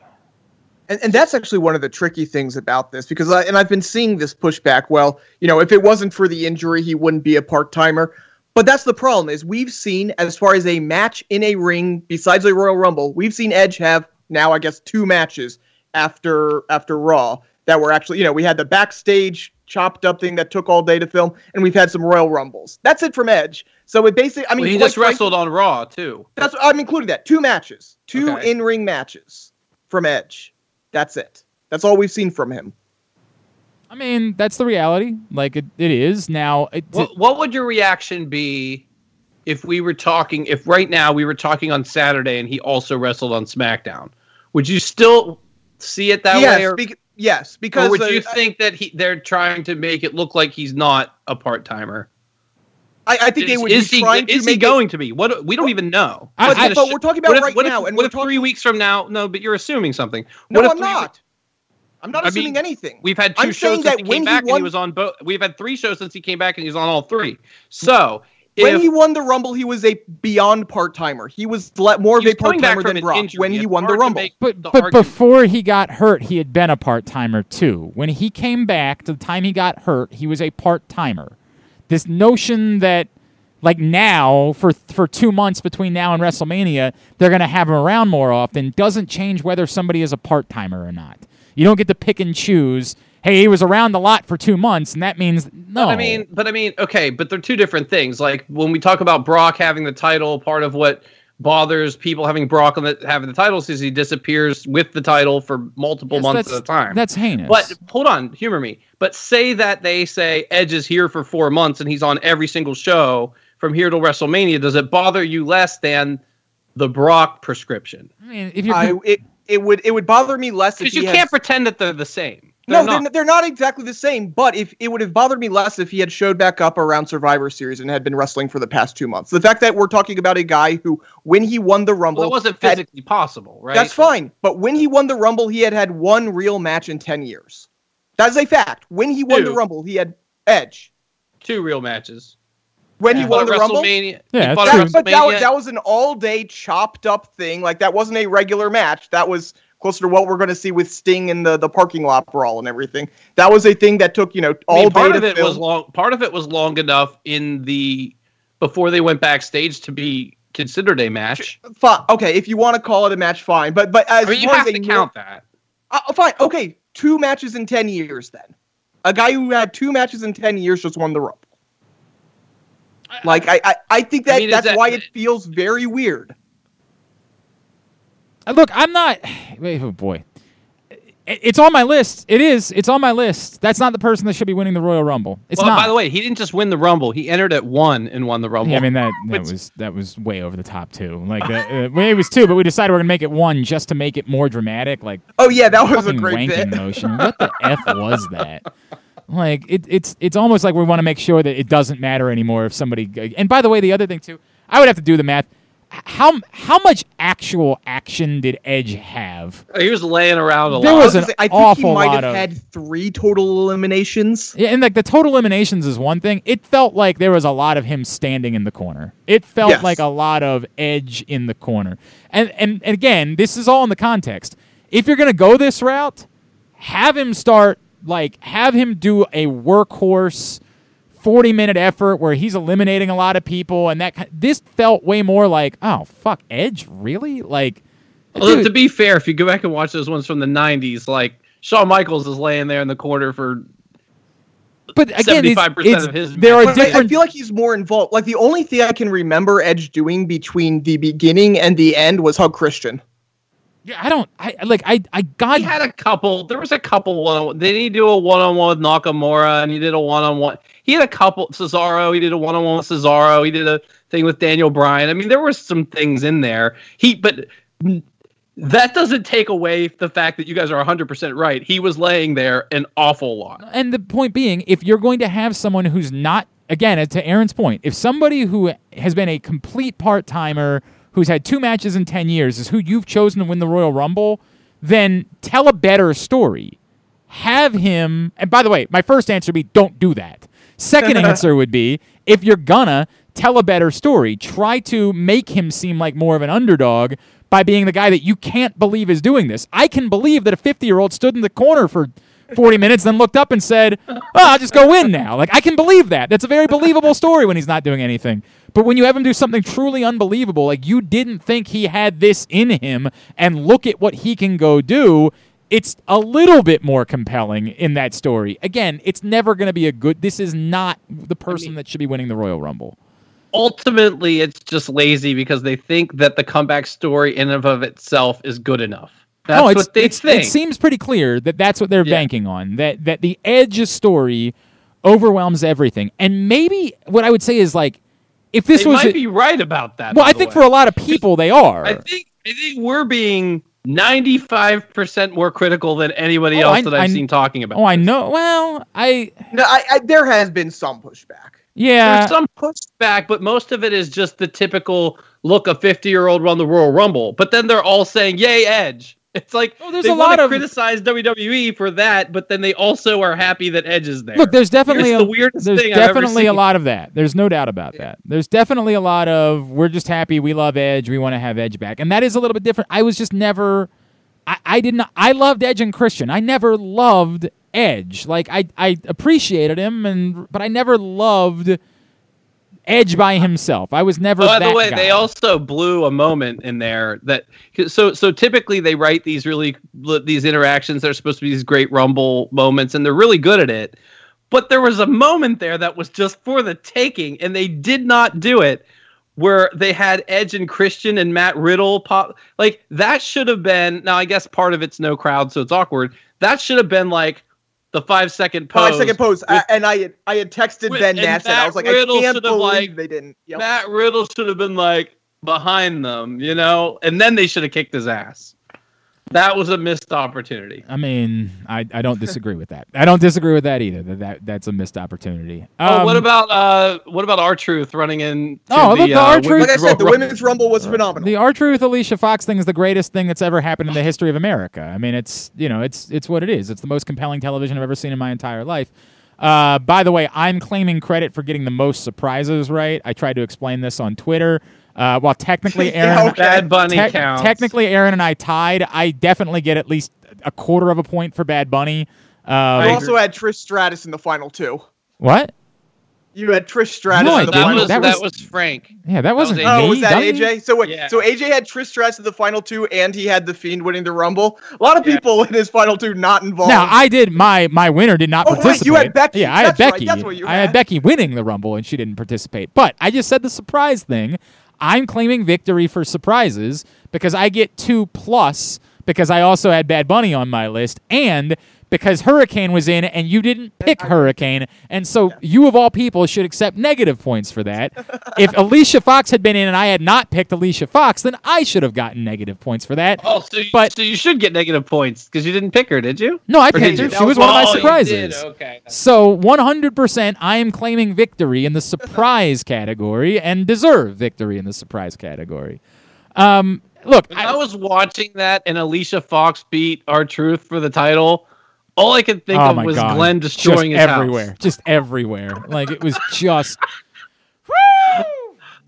And, and that's actually one of the tricky things about this because I, and I've been seeing this pushback. Well, you know, if it wasn't for the injury, he wouldn't be a part timer. But that's the problem is we've seen as far as a match in a ring besides a Royal Rumble, we've seen Edge have now I guess two matches after after Raw that were actually, you know, we had the backstage chopped up thing that took all day to film, and we've had some Royal Rumbles. That's it from Edge. So it basically, I mean, Well, he just wrestled on Raw too. That's I'm including that two matches, two Okay. in ring matches from Edge. That's it. That's all we've seen from him. I mean, that's the reality. Like it, it is now. It, What, what would your reaction be if we were talking? If right now we were talking on Saturday and he also wrestled on SmackDown, would you still see it that yes, way, or, bec- yes, or because would uh, you think that he they're trying to make it look like he's not a part timer? I, I think they Is, would is be he trying to is he make it- going to be? What we don't even know. I- What's I- but sh- we're talking about if- right if- now, and what we're if talking- three weeks from now? No, but you're assuming something. No, What if I'm three- not. I'm not I assuming mean, anything. We've had 2 I'm shows saying since that he when came he back, and he was on both. We've had three shows since he came back, and he's on all three. So when if he won the Rumble, he was a beyond part timer. He was le- more of he was a part timer than an Brock injury, when he won the Rumble. But the but before he got hurt, he had been a part timer too. When he came back to the time he got hurt, he was a part timer. This notion that like now for for two months between now and WrestleMania, they're gonna have him around more often doesn't change whether somebody is a part timer or not. You don't get to pick and choose. Hey, he was around a lot for two months, and that means no. I mean, but I mean, okay, but they're two different things. Like when we talk about Brock having the title, part of what bothers people having Brock on the, having the title is he disappears with the title for multiple Yes, months at a time. That's heinous. But hold on, humor me. But say that they say Edge is here for four months and he's on every single show from here to WrestleMania. Does it bother you less than the Brock prescription? I mean, if you're I, it, it would it would bother me less Because you had- can't pretend that they're the same. No, They're they're not. not. They're, not exactly the same. But if it would have bothered me less if he had showed back up around Survivor Series and had been wrestling for the past two months. The fact that we're talking about a guy who, when he won the Rumble, Well, it wasn't had- physically possible, right? That's fine. But when he won the Rumble, he had had one real match in ten years. That is a fact. When he won the Rumble, he had Edge. Two real matches. When he Yeah. won the at Rumble, WrestleMania. Yeah, he fought that's at true. that, but that was, that was an all-day chopped up thing. Like that wasn't a regular match. That was closer to what we're going to see with Sting in the the parking lot brawl and everything. That was a thing that took you know all I mean, day part of it film. was long. Part of it was long enough in the before they went backstage to be considered a match. Fine. Okay, if you want to call it a match, fine. But but as I mean, you long have as to a count that. Uh, fine. Okay, two matches in ten years. Then a guy who had two matches in ten years just won the Rumble. Like I, I, I think that I mean, that's that- why it feels very weird. Uh, Look, I'm not. Oh boy, it's on my list. It is. It's on my list. That's not the person that should be winning the Royal Rumble. It's well, not. by the way, he didn't just win the Rumble. He entered at one and won the Rumble. Yeah, I mean that that was that was way over the top too. Like the, uh, well, it was two, but we decided we're gonna make it one just to make it more dramatic. Like Oh yeah, that was a fucking great wanking bit. motion. What the f was that? Like it, it's it's almost like we want to make sure that it doesn't matter anymore if somebody. And by the way, the other thing too, I would have to do the math. How how much actual action did Edge have? Uh, he was laying around a There I, lot. was was an gonna say, I think he might lot have of- had three total eliminations. Yeah, and like the total eliminations is one thing. It felt like there was a lot of him standing in the corner. It felt Yes. like a lot of edge in the corner. And, and and again, this is all in the context. If you're gonna go this route, have him start like have him do a workhorse 40 minute effort where he's eliminating a lot of people and that this felt way more like oh fuck edge really like Although, dude, to be fair, if you go back and watch those ones from the '90s, like Shawn Michaels is laying there in the corner for but again it's, 75% it's- of his there are But I- I, feel like he's more involved. Like the only thing I can remember Edge doing between the beginning and the end was hug Christian. Yeah, I don't I like I I got he had a couple. There was a couple one. Did he do a one-on-one with Nakamura? And he did a one-on-one. He had a couple. Cesaro. He did a one-on-one with Cesaro. He did a thing with Daniel Bryan. I mean, there were some things in there. He, but that doesn't take away the fact that you guys are 100 percent right. He was laying there an awful lot. And the point being, if you're going to have someone who's not, again, to Aaron's point, if somebody who has been a complete part timer, who's had two matches in 10 years, is who you've chosen to win the Royal Rumble, then tell a better story. Have him, and by the way, my first answer would be don't do that. Second answer would be if you're gonna tell a better story, try to make him seem like more of an underdog by being the guy that you can't believe is doing this. I can believe that a 50 year old stood in the corner for 40 minutes, then looked up and said, oh, I'll just go in now. Like, I can believe that. That's a very believable story when he's not doing anything. But when you have him do something truly unbelievable, like you didn't think he had this in him, and look at what he can go do, it's a little bit more compelling in that story. Again, it's never going to be a good. This is not the person that should be winning the Royal Rumble. Ultimately, it's just lazy because they think that the comeback story in and of itself is good enough. That's no, it's, what they it's, think. it seems pretty clear that that's what they're Yeah. banking on. That that the Edge of story overwhelms everything. And maybe what I would say is like, if this they was, might a- be right about that. well, I think way. for a lot of people they are. I think I think we're being ninety five percent more critical than anybody Oh, else I- that I've I- seen talking about. oh, I know. Well, I No, I, I, there has been some pushback. yeah. There's some pushback, but most of it is just the typical look a 50 year old run the Royal Rumble. But then they're all saying, Yay, Edge. It's like Oh, there's they a lot of- criticize WWE for that, but then they also are happy that Edge is there. Look, there's definitely a, the weirdest there's thing definitely a lot of that. There's no doubt about that. There's definitely a lot of we're just happy we love Edge, we want to have Edge back, and that is a little bit different. I was just never, I, I didn't, I loved Edge and Christian. I never loved Edge. Like I, I appreciated him, and but I never loved Edge by himself. I was never. Oh, by the way, guy. they also blew a moment in there that so so typically they write these really these interactions that are supposed to be these great rumble moments and they're really good at it. But there was a moment there that was just for the taking and they did not do it where they had Edge and Christian and Matt Riddle pop like that should have been now I guess part of it's no crowd so it's awkward. That should have been like the 5 second pose. Five second pose, with- I- and I had I had texted with- Ben and Nash, and I was like, Riddle I can't believe like, they didn't. Yep. Matt Riddle should have been like behind them, you know, and then they should have kicked his ass. That was a missed opportunity. I mean, I, I don't disagree with that. I don't disagree with that either. That, that that's a missed opportunity. oh, what Um, about uh, what about R-Truth running in? Oh, the, look, the uh, R-Truth- like I said, the women's rumble was phenomenal. The R Truth Alicia Fox thing is the greatest thing that's ever happened in the history of America. I mean, it's you know, it's it's what it is. It's the most compelling television I've ever seen in my entire life. Uh, by the way, I'm claiming credit for getting the most surprises right. I tried to explain this on Twitter. Uh, while technically Yeah, Aaron, okay. Bad Bunny te- counts. technically Aaron and I tied. I definitely get at least a quarter of a point for Bad Bunny. You Uh, agree. also had Trish Stratus in the final two. what? You had Trish Stratus No, in the that final was That that was- was, Frank. Yeah, that wasn't was me. Oh, was that dummy. AJ? So wait, Yeah. so AJ had Trish Stratus in the final two, and he had the Fiend winning the Rumble. A lot of Yeah. people in his final two not involved. Now I did my my winner did not Oh, right, participate. you had Becky. Yeah, I had That's right, Becky. that's what you I had had. Becky winning the Rumble and she didn't participate. But I just said the surprise thing. I'm claiming victory for surprises because I get two plus because I also had Bad Bunny on my list and because Hurricane was in and you didn't pick Hurricane. And so you of all people should accept negative points for that. if Alicia Fox had been in and I had not picked Alicia Fox, then I should have gotten negative points for that. Oh, so you, But- so you should get negative points because you didn't pick her, did you? No, I Or picked her. you? She was one of my Oh, surprises. Okay. So 100% I am claiming victory in the surprise category and deserve victory in the surprise category. Um, look, When I, I, was watching that and Alicia Fox beat R-Truth for the title, all I could think oh of was god, Glenn destroying just his everywhere, house. just everywhere. Like it was just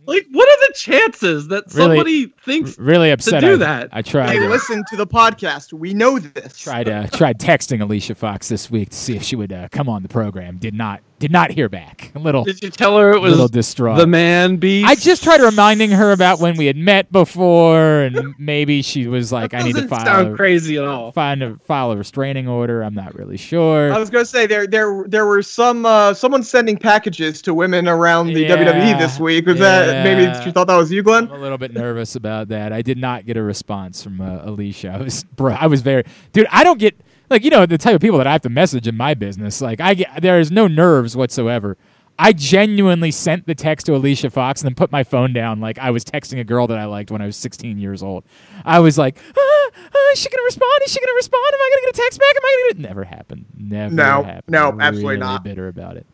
Like, what are the chances that Really- somebody thinks? really upset. to do I, that. I tried. Hey, to- listen to the podcast. We know this. Tried uh, tried texting Alicia Fox this week to see if she would uh, come on the program. Did not did not hear back. A little Did you tell her it was little distraught. the man beast? I just tried reminding her about when we had met before, and maybe she was like, "I need to doesn't file sound a, crazy at all. find a, file a restraining order." I'm not really sure. I was gonna say there there there were some uh, someone sending packages to women around the Yeah, WWE this week. Was that maybe she thought that was you, Glenn? I'm a little bit nervous about that. I did not get a response from uh, Alicia. I was, bro, I was very, dude. I don't get like you know the type of people that I have to message in my business. Like I get, there is no nerves whatsoever. I genuinely sent the text to Alicia Fox and then put my phone down like I was texting a girl that I liked when I was 16 years old. I was like, ah, ah, is she gonna respond? Is she gonna respond? Am I gonna get a text back? Am I gonna? Get... Never happened. Never No, happened. no, absolutely really not. Bitter about it.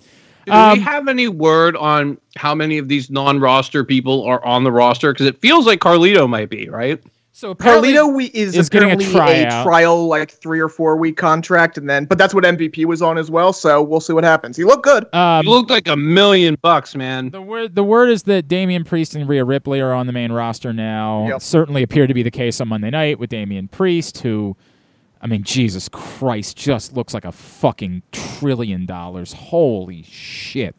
Do Um, we have any word on how many of these non-roster people are on the roster? Because it feels like Carlito might be right. So Carlito we, is, is getting a a, trial like three or four week contract, and then but that's what MVP was on as well. So we'll see what happens. He looked good. Um, you looked like a million bucks, man. The word the word is that Damian Priest and Rhea Ripley are on the main roster now. Yep. Certainly appeared to be the case on Monday night with Damian Priest, who, I mean, Jesus Christ, just looks like a fucking trillion dollars. Holy shit!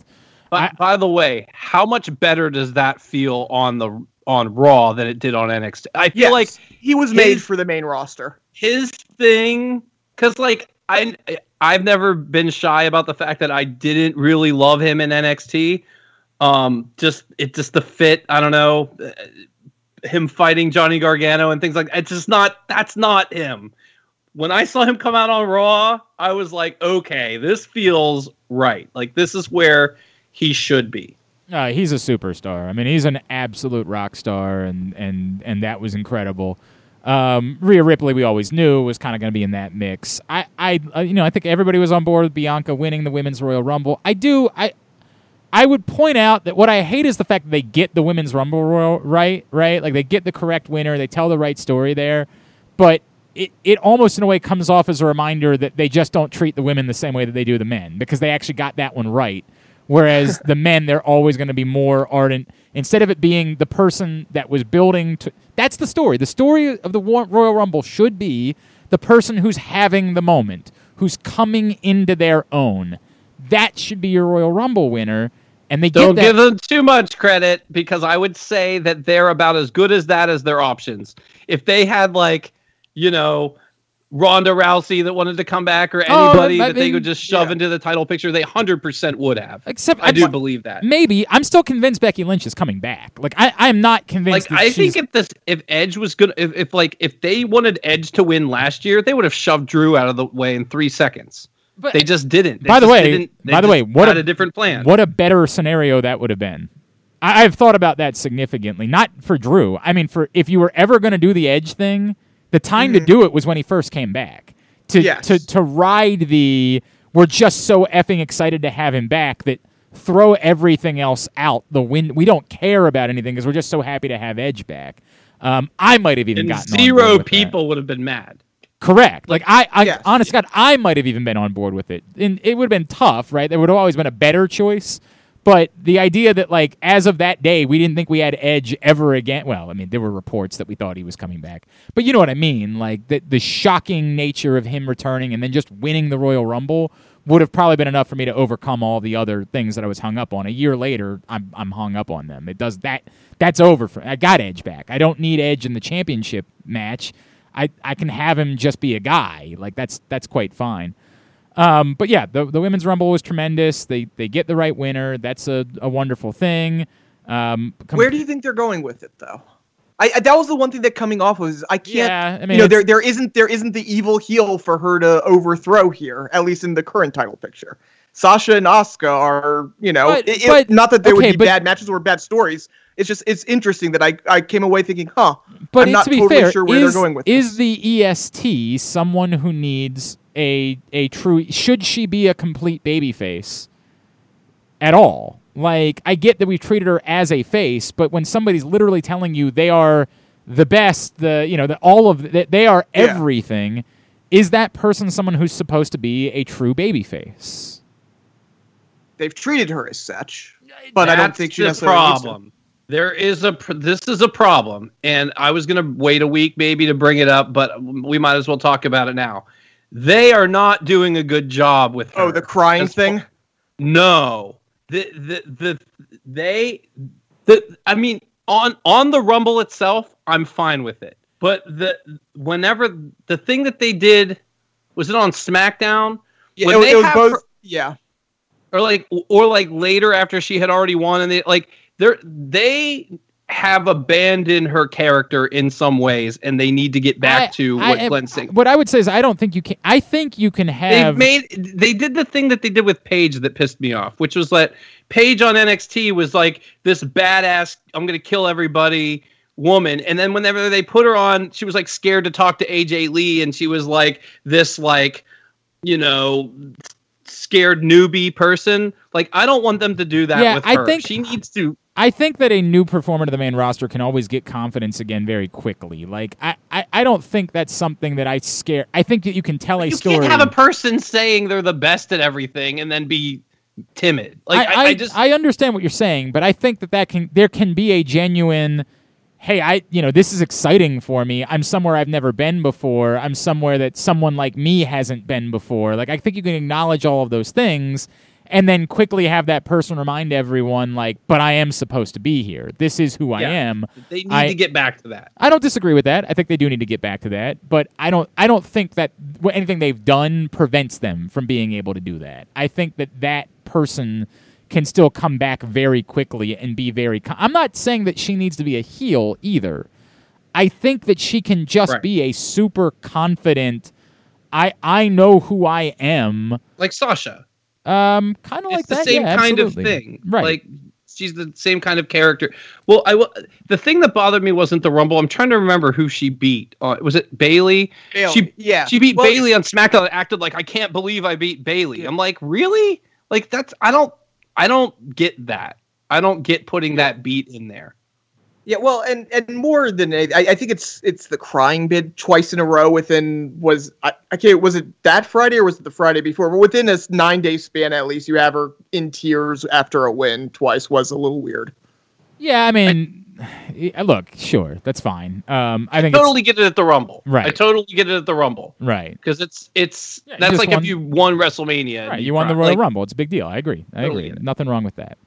But I- by the way, how much better does that feel on the on Raw than it did on NXT? I feel Yes, like he was made his- for the main roster. his thing because like I I've never been shy about the fact that I didn't really love him in NXT. Um, just it just the fit. I don't know uh, him fighting Johnny Gargano and things like it's just not that's not him. When I saw him come out on Raw, I was like, okay, this feels right. Like this is where he should be. Uh, he's a superstar. I mean, he's an absolute rock star, and and and that was incredible. Um, Rhea Ripley, we always knew was kind of going to be in that mix. I, I, uh, you know, I think everybody was on board with Bianca winning the women's Royal Rumble. I do, I, I would point out that what I hate is the fact that they get the women's Rumble Royal right, right, like they get the correct winner, they tell the right story there, but it, it almost in a way comes off as a reminder that they just don't treat the women the same way that they do the men because they actually got that one right. Whereas the men, they're always going to be more ardent. Instead of it being the person that was building to. That's the story. The story of the Royal Rumble should be the person who's having the moment, who's coming into their own. That should be your Royal Rumble winner. And they Don't give them too much credit because I would say that they're about as good as that as their options. If they had like, you know, Ronda Rousey that wanted to come back or Oh, anybody I that they could just shove yeah. into the title picture, they hundred percent would have. Except I do I'm- believe that. Maybe. I'm still convinced Becky Lynch is coming back. Like, I, I'm not convinced. Like that I she's- think if this if Edge was good if, if like if they wanted Edge to win last year, they would have shoved Drew out of the way in three seconds. But- they just didn't. They By the way- didn't- they by the way, what had a- a different plan. What a better scenario that would have been. I, I've thought about that significantly. Not for Drew. I mean, for if you were ever going to do the Edge thing, the time to do it was when he first came back. To Yes. to to ride the we're just so effing excited to have him back that throw everything else out the wind. We don't care about anything because we're just so happy to have Edge back. Um, I might have even and gotten zero with that. people would have been mad. Correct. Like I, I Yes. honest God, I might have even been on board with it, and it would have been tough, right? There would have always been a better choice, but the idea that like as of that day, we didn't think we had Edge ever again. Well, I mean, there were reports that we thought he was coming back, but you know what I mean. Like the the shocking nature of him returning and then just winning the Royal Rumble would have probably been enough for me to overcome all the other things that I was hung up on. A year later, I'm I'm hung up on them. It does that. That's over for. I got Edge back. I don't need Edge in the championship match. I, I can have him just be a guy. Like that's that's quite fine. Um, but yeah, the the women's rumble was tremendous. They they get the right winner. That's a, a wonderful thing. Um, com- Where do you think they're going with it, though? I, I that was the one thing that coming off was I can't. Yeah, I mean, you know, there there isn't there isn't the evil heel for her to overthrow here, at least in the current title picture. Sasha and Asuka are, you know, But- it- it- but- not that they okay, would be but- bad matches or bad stories. It's just it's interesting that I I came away thinking, huh, but I'm not to be totally fair, sure where is, they're going with is this. the EST someone who needs a a true? Should she be a complete baby face at all? Like I get that we've treated her as a face, but when somebody's literally telling you they are the best, the you know, the, all of that they are Yeah. everything, is that person someone who's supposed to be a true baby face? they've treated her as such, but I don't think she the necessarily problem. There is a pr- this is a problem, and I was gonna wait a week maybe to bring it up, but we might as well talk about it now. They are not doing a good job with. Oh, the crying thing. No, the the the they the I mean on on the Rumble itself, I'm fine with it. But the whenever the thing that they did was it on SmackDown Yeah, when it, they it was both. her- yeah, or like or like later after she had already won and they like they're they have abandoned her character in some ways and they need to get back I- to what saying. What I would say is I don't think you can. I think you can have. They made they did the thing that they did with Paige that pissed me off, which was that Paige on NXT was like this badass I'm gonna kill everybody woman, and then whenever they put her on, she was like scared to talk to AJ Lee, and she was like this like you know scared newbie person. Like I don't want them to do that Yeah, with I her. think- she needs to. I think that a new performer to the main roster can always get confidence again very quickly. Like I, I, I don't think that's something that I scare. I think that you can tell a You story. can't have a person saying they're the best at everything and then be timid. Like I, I, I just I understand what you're saying, but I think that that can there can be a genuine. Hey, I you know this is exciting for me. I'm somewhere I've never been before. I'm somewhere that someone like me hasn't been before. Like I think you can acknowledge all of those things, and then quickly have that person remind everyone like, "But I am supposed to be here. This is who I am." They need I- to get back to that. I don't disagree with that. I think they do need to get back to that, but I don't. I don't think that anything they've done prevents them from being able to do that. I think that that person can still come back very quickly and be very. co- I'm not saying that she needs to be a heel either. I think that she can just Right. be a super confident. I I know who I am. Like Sasha. Um, kind of like the that. same yeah, kind absolutely. of thing. right? Like she's the same kind of character. Well, I wa- the thing that bothered me wasn't the Rumble. I'm trying to remember who she beat. Uh, was it Bayley? Bayley, She yeah. She beat Well, Bayley on SmackDown. and Acted like I can't believe I beat Bayley. I'm like, really? Like that's I don't I don't get that. I don't get putting that beat in there. Yeah, well, and and more than I, I think it's it's the crying bid twice in a row within was I, I can't was it that Friday or was it the Friday before? But within this nine day span, at least you have her in tears after a win twice was a little weird. yeah, I mean, look, sure, that's fine. Um, I think Totally get it at the Rumble. Right. I totally get it at the Rumble right. because it's it's Yeah, that's like won- if you won WrestleMania. Right, you won the. Royal Like, Rumble. It's a big deal. I agree. I Totally agree. Nothing wrong with that.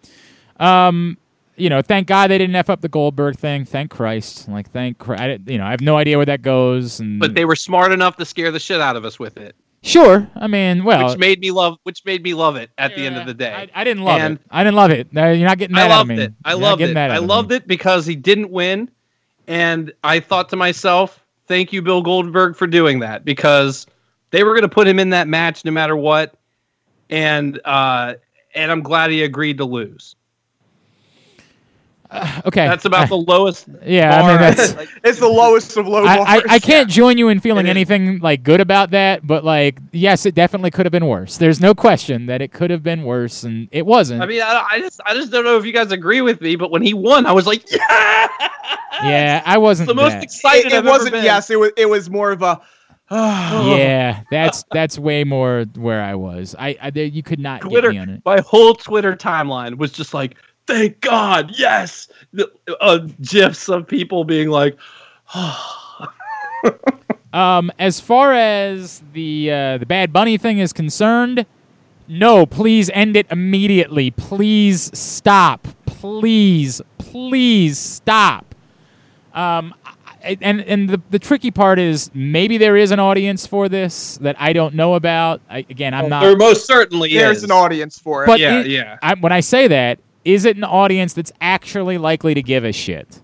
Um, you know, thank God they didn't f up the Goldberg thing. Thank Christ. Like, thank Christ. I, you know, I have no idea where that goes. And But they were smart enough to scare the shit out of us with it, sure. I mean, well, which made me love which made me love it at the end of the day. I, I didn't love And- it. I didn't love it. No, you're not getting I mad of loved me. it. I You're loved it. I loved me. it because he didn't win, and I thought to myself, "Thank you, Bill Goldberg, for doing that," because they were going to put him in that match no matter what, and uh, and I'm glad he agreed to lose. Uh, okay, That's about the lowest. yeah. I mean, that's. Like, It's the lowest of low I, I, bars. I can't join you in feeling It is. anything like good about that, but like, yes, it definitely could have been worse. There's no question that it could have been worse, and it wasn't. I mean, I, I just I just don't know if you guys agree with me, but when he won, I was like, "Yeah!" yeah, I wasn't the most that. excited It, it I've wasn't. been. Yes, it was. It was more of a. yeah, that's that's way more where I was. I, I there, you could not Twitter, get me on it. my whole Twitter timeline was just like, "Thank God, yes!" The, uh, gifs of people being like, Um, as far as the uh, the Bad Bunny thing is concerned, no, please end it immediately. Please stop. Please, please stop. Um, I- and and the the tricky part is maybe there is an audience for this that I don't know about. I, again, I'm not. "There most certainly There's is." an audience for it. But yeah, it- yeah. I, when I say that, is it an audience that's actually likely to give a shit?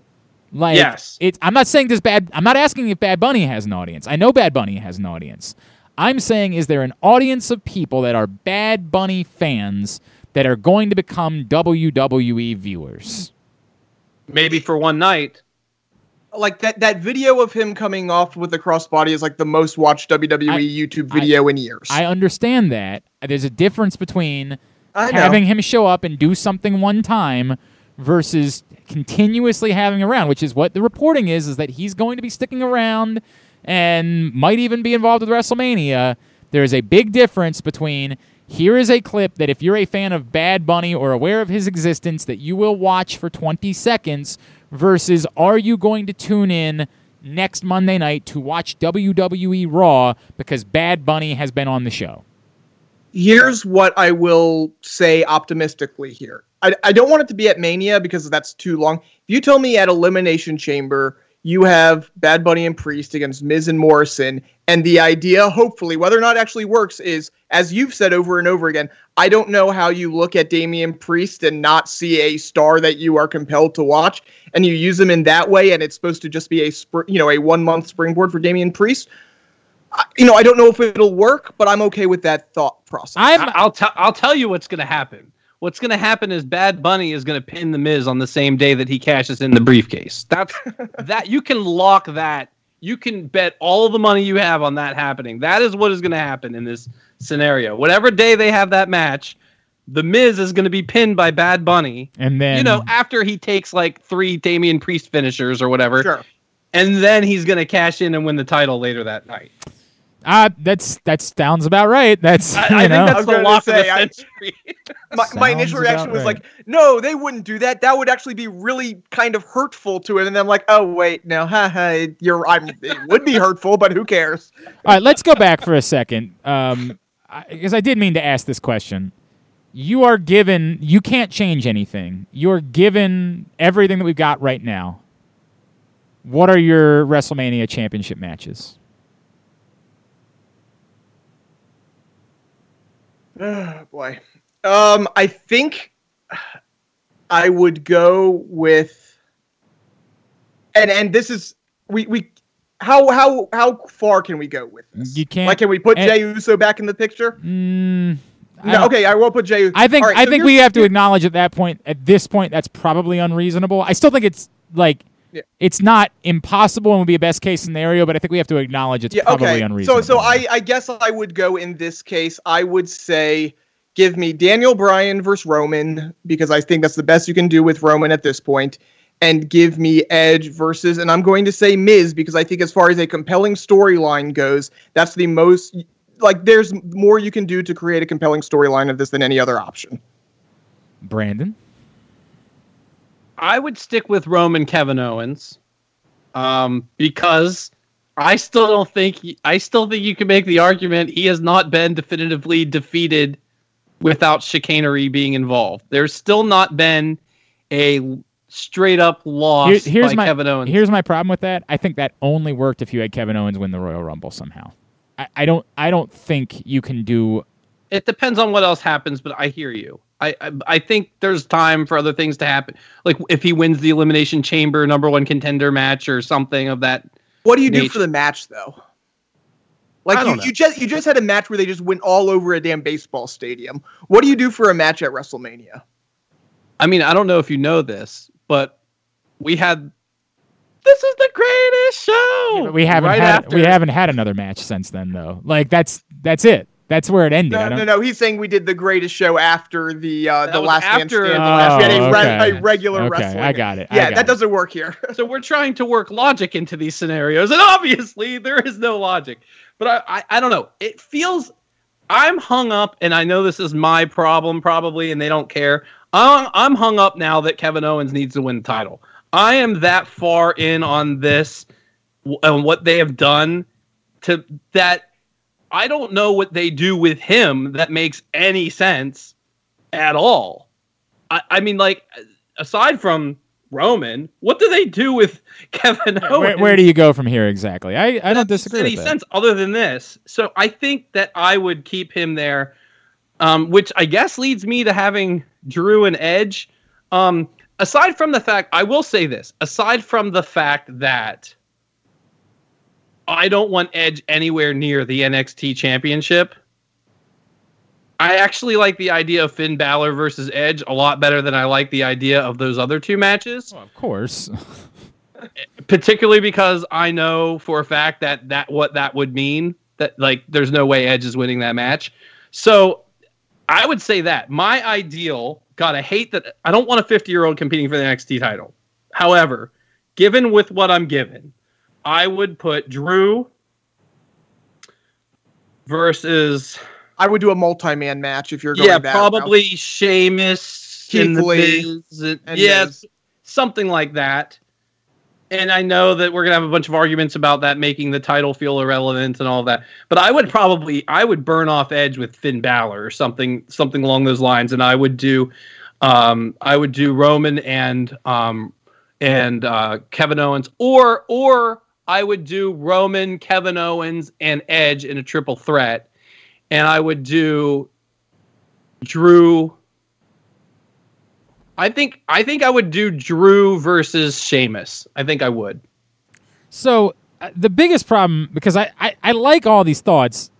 Like, Yes. It's. I'm not saying this bad. I'm not asking if Bad Bunny has an audience. I know Bad Bunny has an audience. I'm saying, is there an audience of people that are Bad Bunny fans that are going to become WWE viewers? Maybe for one night. like that that video of him coming off with the crossbody is like the most watched WWE I- YouTube video in years. I understand that. There's a difference between I know. Having him show up and do something one time versus continuously having around, which is what the reporting is, is that he's going to be sticking around and might even be involved with WrestleMania. There is a big difference between here is a clip that if you're a fan of Bad Bunny or aware of his existence that you will watch for 20 seconds versus are you going to tune in next Monday night to watch WWE Raw because Bad Bunny has been on the show. Here's what I will say optimistically here. I, I don't want it to be at Mania because that's too long. If you tell me at Elimination Chamber you have Bad Bunny and Priest against Miz and Morrison, and the idea, hopefully, whether or not actually works, is as you've said over and over again, I don't know how you look at Damian Priest and not see a star that you are compelled to watch, and you use him in that way, and it's supposed to just be a spr- you know a one month springboard for Damian Priest. I, you know, I don't know if it'll work, but I'm okay with that thought process. I'm, I'll tell I'll tell you what's going to happen. What's going to happen is Bad Bunny is going to pin the Miz on the same day that he cashes in the briefcase. That's that you can lock that. You can bet all the money you have on that happening. That is what is going to happen in this scenario. Whatever day they have that match, the Miz is going to be pinned by Bad Bunny. and then you know, after he takes like three Damian Priest finishers or whatever, Sure. and then he's going to cash in and win the title later that night. Uh, that's that sounds about right. That's I, I know. think I that's the gonna lock of say, the I- century. my, my initial reaction was right. like, no, they wouldn't do that. That would actually be really kind of hurtful to it. And then I'm like, oh wait, no, haha, you're. I'm. It would be hurtful, but who cares? All right, let's go back for a second, um, because I did mean to ask this question. you are given you can't change anything. You're given everything that we've got right now. What are your WrestleMania championship matches? Oh, boy. Um, I think I would go with, and and this is we we how how how far can we go with this? You can't- Like, can we put and- Jey Uso back in the picture? Mm, No, okay, I will put Jey. Uso. I think right, I so think we have to acknowledge at that point at this point that's probably unreasonable. I still think it's like Yeah. it's not impossible and would be a best case scenario, but I think we have to acknowledge it's Yeah, probably okay. unreasonable. So so I I guess I would go in this case. I would say give me Daniel Bryan versus Roman because I think that's the best you can do with Roman at this point, and give me Edge versus and I'm going to say Miz because I think as far as a compelling storyline goes, that's the most like there's more you can do to create a compelling storyline of this than any other option. Brandon. I would stick with Roman Kevin Owens, um, because I still don't think I still think you can make the argument he has not been definitively defeated without chicanery being involved. There's still not been a straight up loss Here- here's by my Kevin Owens. here's my problem with that. I think that only worked if you had Kevin Owens win the Royal Rumble somehow. I, I don't I don't think you can do it depends on what else happens, but I hear you. I, I I think there's time for other things to happen. Like if he wins the elimination chamber number one contender match or something of that. What do you do for the match though? Like I you, don't know. you just you just had a match where they just went all over a damn baseball stadium. What do you do for a match at WrestleMania? I mean, I don't know if you know this, but we had this is the greatest show. we haven't right had after we haven't had another match since then though. Like that's that's it. That's where it ended. I No, don't, no, no. He's saying we did the greatest show after the uh, the was last man after standing. the last a, man re- a regular Okay, wrestling. I got it. I Yeah, got that it. doesn't work here. So we're trying to work logic into these scenarios, and obviously there is no logic. But I, I, I don't know. It feels I'm hung up, and I know this is my problem probably, and they don't care. I'm, I'm hung up now that Kevin Owens needs to win the title. I am that far in on this and what they have done to that I don't know what they do with him that makes any sense at all. I, I mean, like aside from Roman, what do they do with Kevin Owens? where, where do you go from here exactly? I, I don't disagree any sense other than this. So I think that I would keep him there, um, which I guess leads me to having Drew and Edge. Um, aside from the fact, I will say this. Aside from the fact that I don't want Edge anywhere near the NXT Championship. I actually like the idea of Finn Balor versus Edge a lot better than I like the idea of those other two matches Well, of course. particularly because I know for a fact that that what that would mean that like there's no way Edge is winning that match. So I would say that my ideal. God, I hate that. I don't want a 50 year old competing for the NXT title. However, given with what I'm given, I would put Drew versus I would do a multi-man match if you're going yeah, that route. probably Sheamus Keith and the Lee and yes, something like that. And I know that we're gonna have a bunch of arguments about that making the title feel irrelevant and all that. But I would probably I would burn off Edge with Finn Balor or something something along those lines, and I would do um, I would do Roman and um, and uh, Kevin Owens, or or I would do Roman, Kevin Owens, and Edge in a triple threat, and I would do Drew. I think I think I would do Drew versus Sheamus. I think I would. So uh, the biggest problem, because I, I, I like all these thoughts,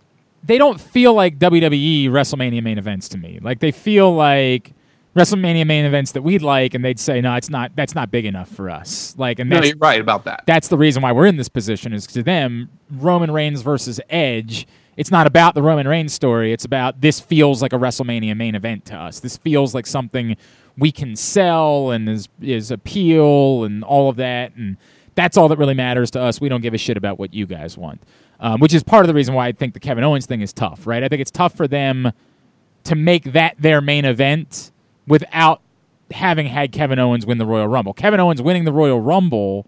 they don't feel like WWE WrestleMania main events to me. Like they feel like WrestleMania main events that we'd like, and they'd say, no, it's not. That's not big enough for us. Like, and no, you're right about that. that's the reason why we're in this position is to them Roman Reigns versus Edge. It's not about the Roman Reigns story. It's about this feels like a WrestleMania main event to us. This feels like something we can sell and is is appeal and all of that. And that's all that really matters to us. We don't give a shit about what you guys want, um, which is part of the reason why I think the Kevin Owens thing is tough, right? I think it's tough for them to make that their main event without having had Kevin Owens win the Royal Rumble. Kevin Owens winning the Royal Rumble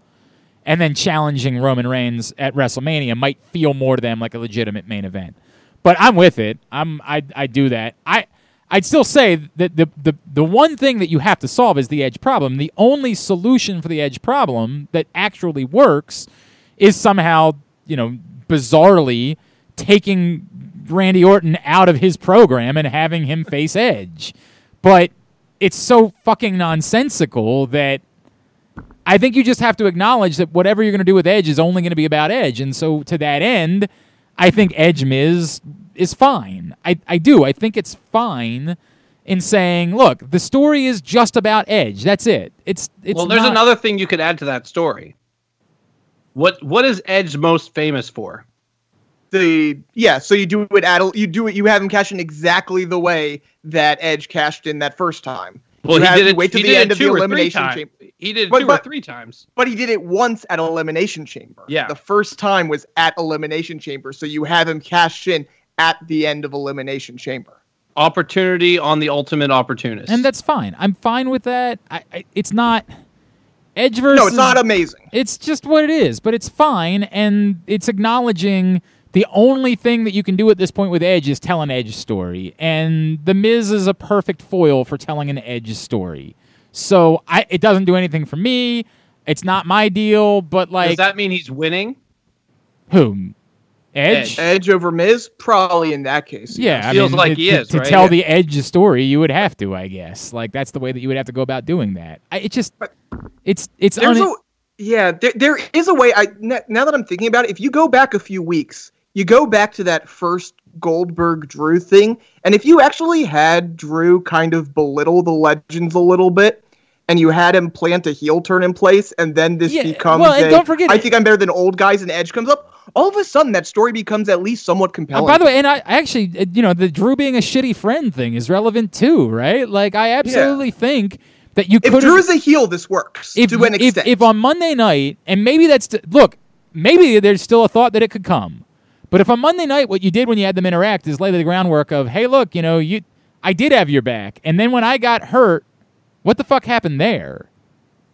and then challenging Roman Reigns at WrestleMania might feel more to them like a legitimate main event. But I'm with it. I'm I I do that. I I'd still say that the, the the one thing that you have to solve is the edge problem. The only solution for the edge problem that actually works is somehow, you know, bizarrely taking Randy Orton out of his program and having him face Edge. But it's so fucking nonsensical that I think you just have to acknowledge that whatever you're going to do with Edge is only going to be about Edge. And so to that end, I think Edge Miz is fine. I, I do. I think it's fine in saying, look, the story is just about Edge. That's it. It's it's well, there's not- another thing you could add to that story. What what is Edge most famous for? The yeah, so you do it at you do it. You have him cash in exactly the way that Edge cashed in that first time. Well, You he did it. wait till he the did end of the two or three elimination times. chamber. He did it But- two or three times. But he did it once at Elimination Chamber. Yeah. The first time was at Elimination Chamber, so you have him cash in at the end of Elimination Chamber. Opportunity on the ultimate opportunist. and that's fine. I'm fine with that. I, I, it's not Edge versus. No, it's not amazing. It's just what it is, but it's fine, and it's acknowledging the only thing that you can do at this point with Edge is tell an Edge story, and The Miz is a perfect foil for telling an Edge story. So I, it doesn't do anything for me. It's not my deal, but like, Does that mean he's winning? who? Edge? Edge. Edge over Miz, probably in that case. Yeah, I Feels mean, like to, he to- is, to right? tell Yeah. the Edge story, you would have to, I guess. Like that's the way that you would have to go about doing that. I, it just, it's it's There's un- a yeah, there, there is a way. I n- now that I'm thinking about it, if you go back a few weeks, you go back to that first Goldberg Drew thing, and if you actually had Drew kind of belittle the legends a little bit, and you had him plant a heel turn in place, and then this Yeah, becomes well, and a, don't forget- I think I'm better than old guys, and Edge comes up. All of a sudden, that story becomes at least somewhat compelling. by the way, and I, actually, uh, you know, the Drew being a shitty friend thing is relevant too, right? Like, I absolutely think that you if could Drew is a heel, this works if, to an extent. if on Monday night, and maybe that's look, maybe there's still a thought that it could come, but if on Monday night what you did when you had them interact is lay the groundwork of, hey, look, you know, you, I did have your back, and then when I got hurt, what the fuck happened there?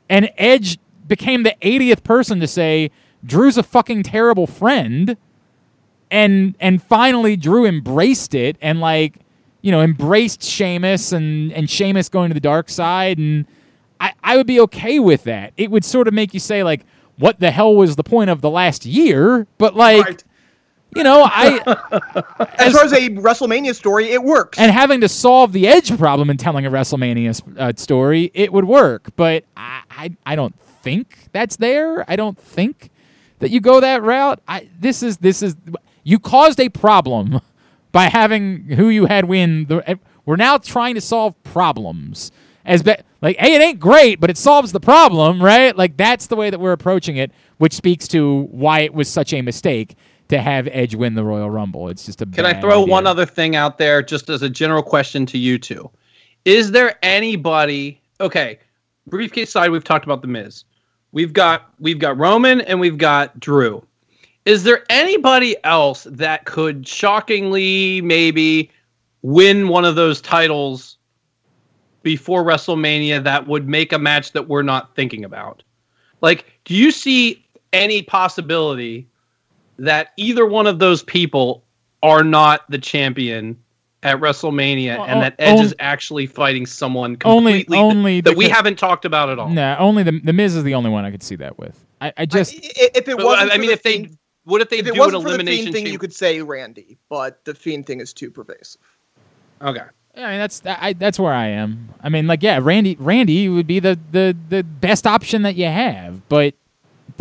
And Edge became the 80th person to say Drew's a fucking terrible friend, and and finally Drew embraced it and like you know embraced Sheamus and and Sheamus going to the dark side and I I would be okay with that. It would sort of make you say like what the hell was the point of the last year? But like Right. You know I as far as a WrestleMania story, it works. and having to solve the edge problem in telling a WrestleMania uh, story, it would work. But I, I, I don't think that's there. I don't think that you go that route. I, this is this is you caused a problem by having who you had win. The, eh, we're now trying to solve problems. As be, like, hey, it ain't great, but it solves the problem, right? Like that's the way that we're approaching it, which speaks to why it was such a mistake to have Edge win the Royal Rumble. It's just a Can I throw idea. one other thing out there just as a general question to you two? Is there anybody okay, briefcase side we've talked about the Miz. We've got we've got Roman and we've got Drew. Is there anybody else that could shockingly maybe win one of those titles before WrestleMania that would make a match that we're not thinking about? Like, do you see any possibility that either one of those people are not the champion at WrestleMania Well, and that oh, Edge on- is oh, actually fighting someone Only- completely only that we because- haven't talked about at all? No, only the the Miz is the only one I could see that with. I, I just I- i- if it wasn't I for mean, the if they Fiend- what if they if do an wasn't for the elimination fiend thing, chamber? you could say Randy, but the fiend thing is too pervasive. Okay. I mean that's I, that's where I am. I mean like yeah, Randy Randy would be the the the best option that you have, but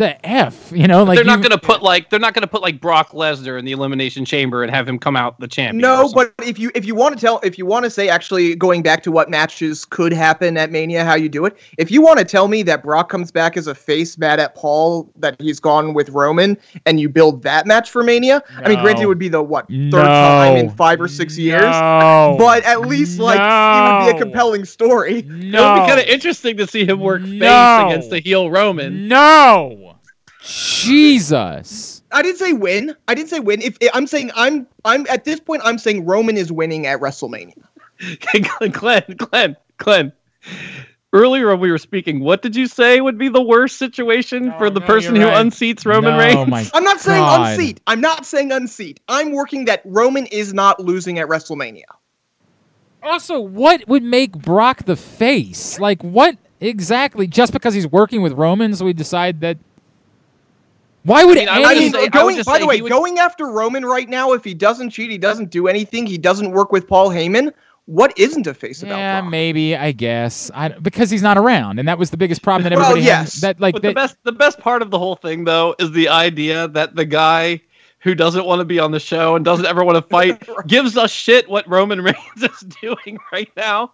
the F, you know, like they're not you- going to put like they're not going to put like Brock Lesnar in the elimination chamber and have him come out the champion. No, but if you if you want to tell if you want to say actually going back to what matches could happen at Mania, how you do it. If you want to tell me that Brock comes back as a face mad at Paul that he's gone with Roman and you build that match for Mania, I mean, granted, it would be the what third No. time in five or six years, but at least like it would be a compelling story. it would be kind of interesting to see him work face against the heel Roman. No. Jesus. I didn't say win. I didn't say win. If I'm saying I'm I'm at this point I'm saying Roman is winning at WrestleMania. Glenn, Glenn, Glenn. Earlier when we were speaking, what did you say would be the worst situation No, for the no, person who right. unseats Roman no, Reigns? My I'm not saying God. unseat. I'm not saying unseat. I'm working that Roman is not losing at WrestleMania. Also, what would make Brock the face? Like, what exactly? Just because he's working with Romans, we decide that. Why would I mean, I any? I mean, say- going just by the way, would- going after Roman right now, if he doesn't cheat, he doesn't do anything, he doesn't work with Paul Heyman. What isn't a face about yeah, Brock? maybe. I guess. I because he's not around, and that was the biggest problem that Well, everybody had. yes. That like but that, the best the best part of the whole thing though is the idea that the guy who doesn't want to be on the show and doesn't ever want to fight gives us shit what Roman Reigns is doing right now,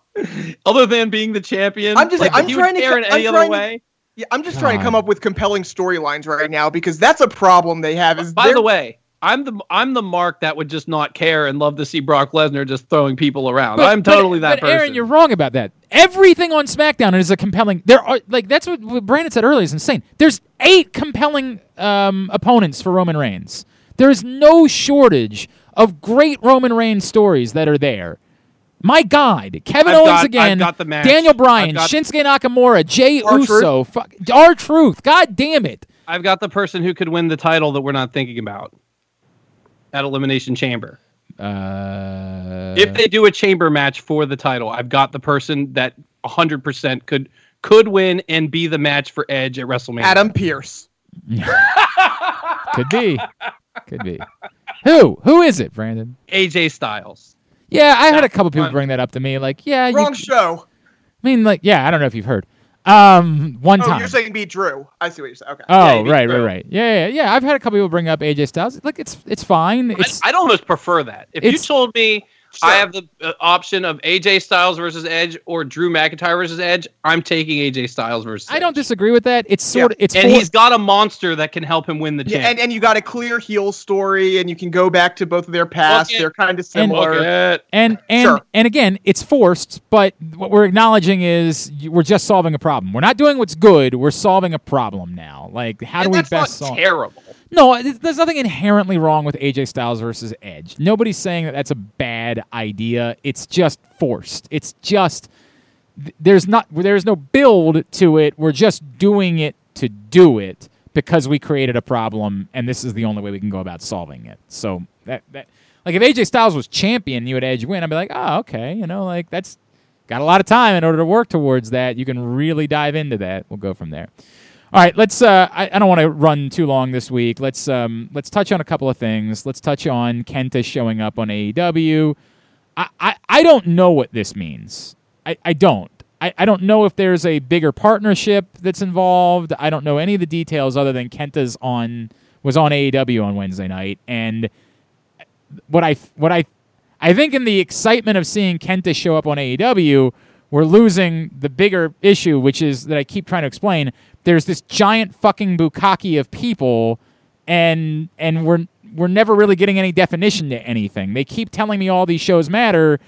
other than being the champion. I'm just- like, I'm he trying would to care co- in I'm any other trying way. Yeah, I'm just trying to come up with compelling storylines right now because that's a problem they have. Is By they're- the way, I'm the I'm the mark that would just not care and love to see Brock Lesnar just throwing people around. I'm totally that but person. Aaron, you're wrong about that. Everything on SmackDown is a compelling. There are like that's what, what Brandon said earlier. Is insane. There's eight compelling um, opponents for Roman Reigns. There is no shortage of great Roman Reigns stories that are there. My God, Kevin I've Owens got- I've again, got the match. Daniel Bryan, I've got- Shinsuke Nakamura, Jay R-Truth. Uso, our truth. God damn it. I've got the person who could win the title that we're not thinking about at Elimination Chamber. Uh, if they do a chamber match for the title, I've got the person that 100% could could win and be the match for Edge at WrestleMania. Adam Pearce. could be, could be. Who? Who is it, Brandon? AJ Styles. Yeah, I had a couple people bring that up to me. Like, yeah, you, Wrong show. I mean, like, yeah, I don't know if you've heard. Um, one Oh, time. you're saying beat Drew. I see what you're saying. Okay. oh, Yeah, right, right, right. Yeah, yeah, yeah. I've had a couple people bring up AJ Styles. Like, it's it's fine. It's I'd, I'd almost prefer that. If you told me Sure. I have the uh, option of AJ Styles versus Edge or Drew McIntyre versus Edge, I'm taking AJ Styles versus I don't disagree with that. It's sort of it's And for, he's got a monster that can help him win the Yeah, and, and you got a clear heel story, and you can go back to both of their past. Okay. They're kind of similar. Look at and and Sure. and again, it's forced. But what we're acknowledging is we're just solving a problem. We're not doing what's good. We're solving a problem now. Like, how and do we best solve? terrible. No, there's nothing inherently wrong with AJ Styles versus Edge. Nobody's saying that that's a bad idea. It's just forced. It's just there's not there's no build to it. We're just doing it to do it because we created a problem and this is the only way we can go about solving it. So that that like if AJ Styles was champion, you would Edge win. I'd be like, "Oh, okay, you know, like that's got a lot of time in order to work towards that. You can really dive into that. We'll go from there." All right, let's. Uh, I, I don't want to run too long this week. Let's um, let's touch on a couple of things. Let's touch on Kenta showing up on AEW. I, I, I don't know what this means. I, I don't. I, I don't know if there's a bigger partnership that's involved. I don't know any of the details other than Kenta's on was on AEW on Wednesday night, and what I what I I think in the excitement of seeing Kenta show up on AEW, we're losing the bigger issue, which is that I keep trying to explain. There's this giant fucking bukkake of people, and and we're we're never really getting any definition to anything. They keep telling me all these shows matter,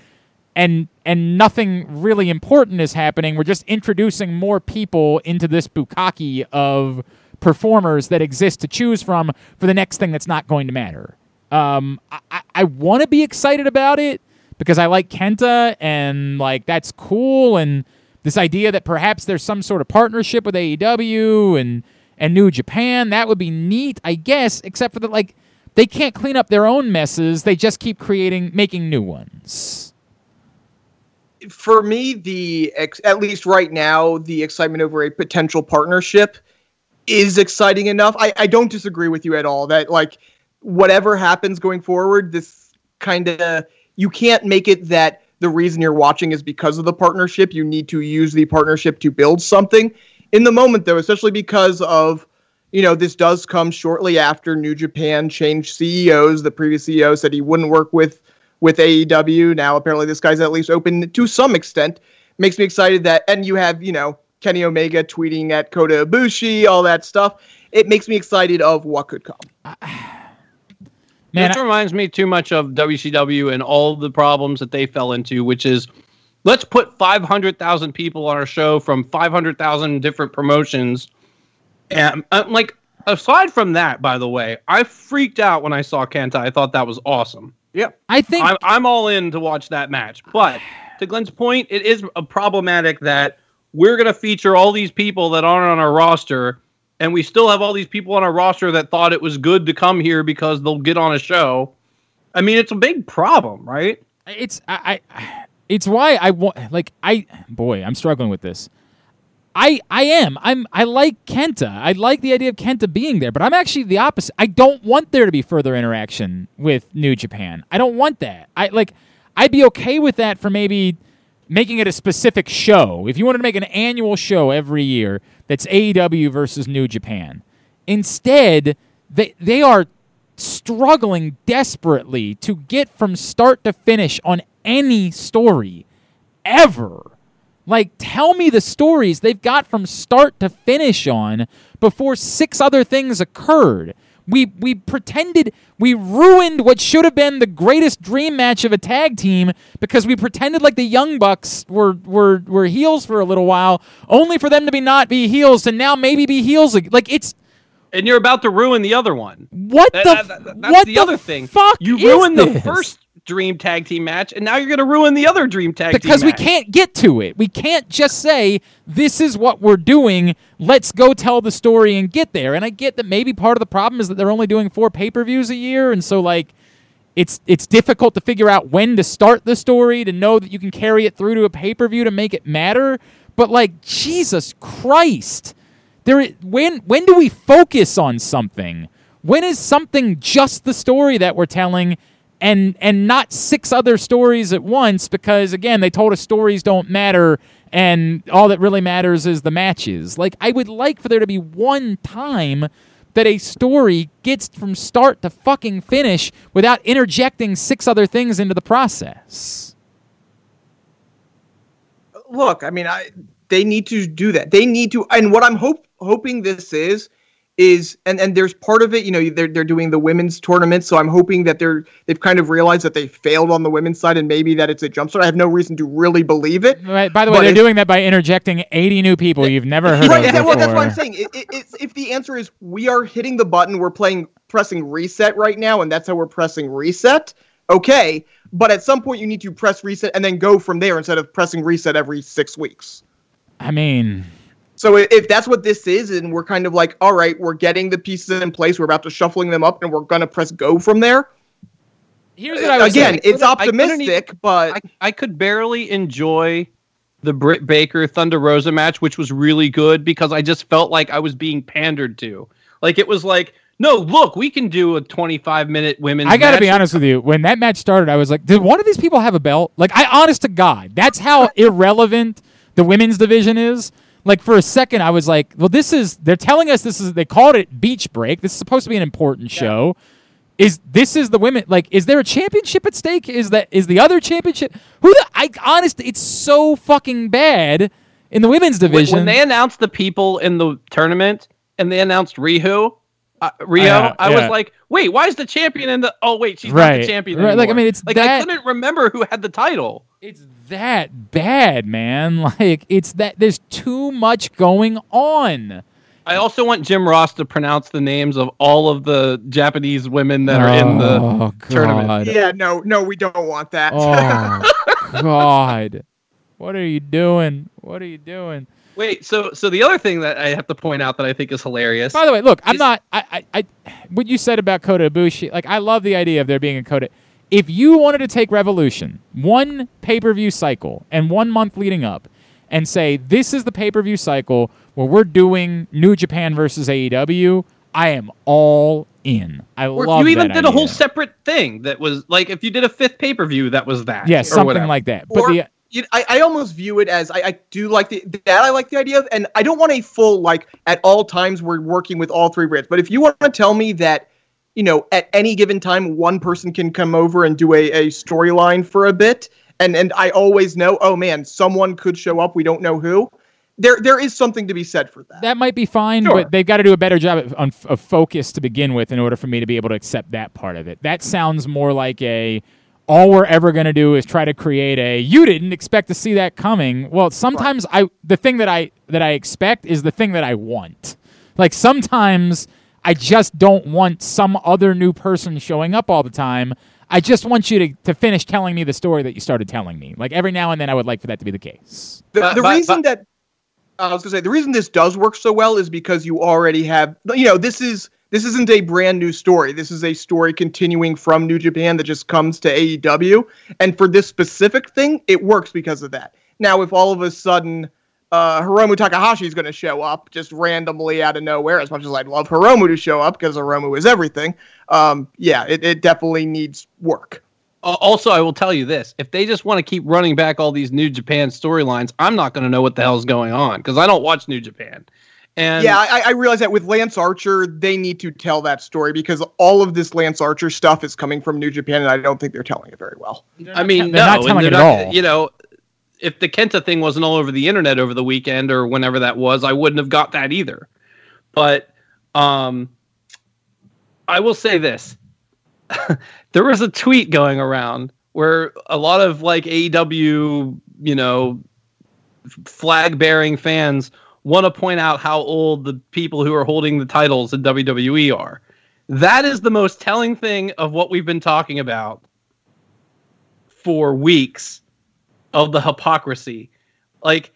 and and nothing really important is happening. We're just introducing more people into this bukkake of performers that exist to choose from for the next thing that's not going to matter. Um, I, I, want to be excited about it because I like Kenta and like that's cool and this idea that perhaps there's some sort of partnership with AEW and and New Japan that would be neat, I guess. Except for that, like they can't clean up their own messes; they just keep creating, making new ones. for me, the ex- at least right now, the excitement over a potential partnership is exciting enough. I, I don't disagree with you at all. That like whatever happens going forward, this kind of you can't make it that the reason you're watching is because of the partnership. You need to use the partnership to build something. In the moment, though, especially because of you know this does come shortly after New Japan changed CEOs. The previous CEO said he wouldn't work with with AEW. Now apparently this guy's at least open to some extent. Makes me excited that and you have, you know, Kenny Omega tweeting at Kota Ibushi, all that stuff. It makes me excited of what could come. Man, this reminds me too much of WCW and all the problems that they fell into, which is let's put 500,000 people on our show from 500,000 different promotions. And uh, like, aside from that, by the way, I freaked out when I saw Kenta. I thought that was awesome. Yeah. I think I'm, I'm all in to watch that match. But to Glenn's point, it is a problematic that we're going to feature all these people that aren't on our roster, and we still have all these people on our roster that thought it was good to come here because they'll get on a show. I mean, it's a big problem, right? it's I, I it's why I want like I boy, I'm struggling with this. I I am. I'm I like Kenta. I like the idea of Kenta being there, but I'm actually the opposite. I don't want there to be further interaction with New Japan. I don't want that. I like I'd be okay with that for maybe making it a specific show. If you wanted to make an annual show every year that's AEW versus New Japan. Instead, they they are struggling desperately to get from start to finish on any story ever. Like, tell me the stories they've got from start to finish on before six other things occurred. We we pretended we ruined what should have been the greatest dream match of a tag team because we pretended like the Young Bucks were were were heels for a little while, only for them to be not be heels and now maybe be heels. Like it's and you're about to ruin the other one. what That- the that- that- that's what the, the other thing. Fuck you ruined the first dream tag team match, and now you're going to ruin the other dream tag team because we match. can't get to it. We can't just say this is what we're doing. Let's go tell the story and get there. And I get that maybe part of the problem is that they're only doing four pay-per-views a year, and so like it's it's difficult to figure out when to start the story to know that you can carry it through to a pay-per-view to make it matter. But like Jesus Christ, there when when do we focus on something? When is something just the story that we're telling and and not six other stories at once because again they told us stories don't matter and all that really matters is the matches. Like I would like for there to be one time that a story gets from start to fucking finish without interjecting six other things into the process. look, I mean, I they need to do that. They need to, and what I'm hope hoping this is is, and and there's part of it, you know, they're they're doing the women's tournament, so I'm hoping that they're they've kind of realized that they failed on the women's side, and maybe that it's a jumpstart. I have no reason to really believe it. Right, by the way, they're doing that by interjecting 80 new people you've never heard Right, of before. well, that's what I'm saying. It, it, if the answer is we are hitting the button, we're playing pressing reset right now, and that's how we're pressing reset. Okay, but at some point you need to press reset and then go from there instead of pressing reset every six weeks. I mean, So if that's what this is, and we're kind of like, all right, we're getting the pieces in place, we're about to shuffling them up, and we're gonna press go from there. here's what I was Again, saying. it's I couldn't optimistic, but I, I could barely enjoy the Britt Baker Thunder Rosa match, which was really good because I just felt like I was being pandered to. Like it was like, no, look, we can do a 25 minute women's. I got to match. be honest with you. When that match started, I was like, did one of these people have a belt? Like, I honest to God, that's how irrelevant the women's division is. Like, for a second, I was like, well, this is, they're telling us this is, they called it Beach Break. This is supposed to be an important show. Is this is the women like is there a championship at stake? Is that is the other championship? Who the I honest it's so fucking bad in the women's division. When they announced the people in the tournament and they announced Riho, uh, Rio, Yeah, I yeah. was like, wait, why is the champion in the? Oh wait, she's not the champion right, like, I mean, it's like that- I couldn't remember who had the title. It's that bad, man. Like it's that there's too much going on. I also want Jim Ross to pronounce the names of all of the Japanese women that are in the Oh, tournament. Yeah, no, no, we don't want that. Oh God. What are you doing? What are you doing? Wait, so so the other thing that I have to point out that I think is hilarious. By the way, look, I'm Is- not I, I, I what you said about Kota Ibushi, like I love the idea of there being a Kota. If you wanted to take Revolution, one pay-per-view cycle and one month leading up, and say this is the pay-per-view cycle where we're doing New Japan versus AEW, I am all in. I Or love you even did a whole separate thing that was like if you did a fifth pay per view that was that. yeah, or something whatever. like that. But or the you I, I almost view it as I, I do like the that I like the idea of, and I don't want a full like at all times we're working with all three brands. But if you want to tell me that, you know, at any given time one person can come over and do a, a storyline for a bit, and and I always know, oh man, someone could show up, we don't know who. There there is something to be said for that. that might be fine, Sure. but they've got to do a better job of, on, of focus to begin with in order for me to be able to accept that part of it. That sounds more like a all we're ever going to do is try to create a you didn't expect to see that coming. Well, sometimes I the thing that I that I expect is the thing that I want. Like sometimes I just don't want some other new person showing up all the time. I just want you to, to finish telling me the story that you started telling me. Like every now and then I would like for that to be the case. The, But- the but- reason but- that I was gonna say the reason this does work so well is because you already have you know this is this isn't a brand new story. This is a story continuing from New Japan that just comes to AEW. And for this specific thing, it works because of that. Now, if all of a sudden uh, Hiromu Takahashi is going to show up just randomly out of nowhere, as much as I'd love Hiromu to show up because Hiromu is everything, um, yeah, it, it definitely needs work. Uh, also, I will tell you this: if they just want to keep running back all these New Japan storylines, I'm not going to know what the hell's going on because I don't watch New Japan. And yeah, I, I realize that with Lance Archer, they need to tell that story because all of this Lance Archer stuff is coming from New Japan, and I don't think they're telling it very well. I mean, they're no, not telling they're it at all. You know, if the Kenta thing wasn't all over the internet over the weekend or whenever that was, I wouldn't have got that either. But um, I will say this: there was a tweet going around where a lot of like AEW, you know, flag bearing fans want to point out how old the people who are holding the titles in WWE are. That is the most telling thing of what we've been talking about for weeks of the hypocrisy. Like,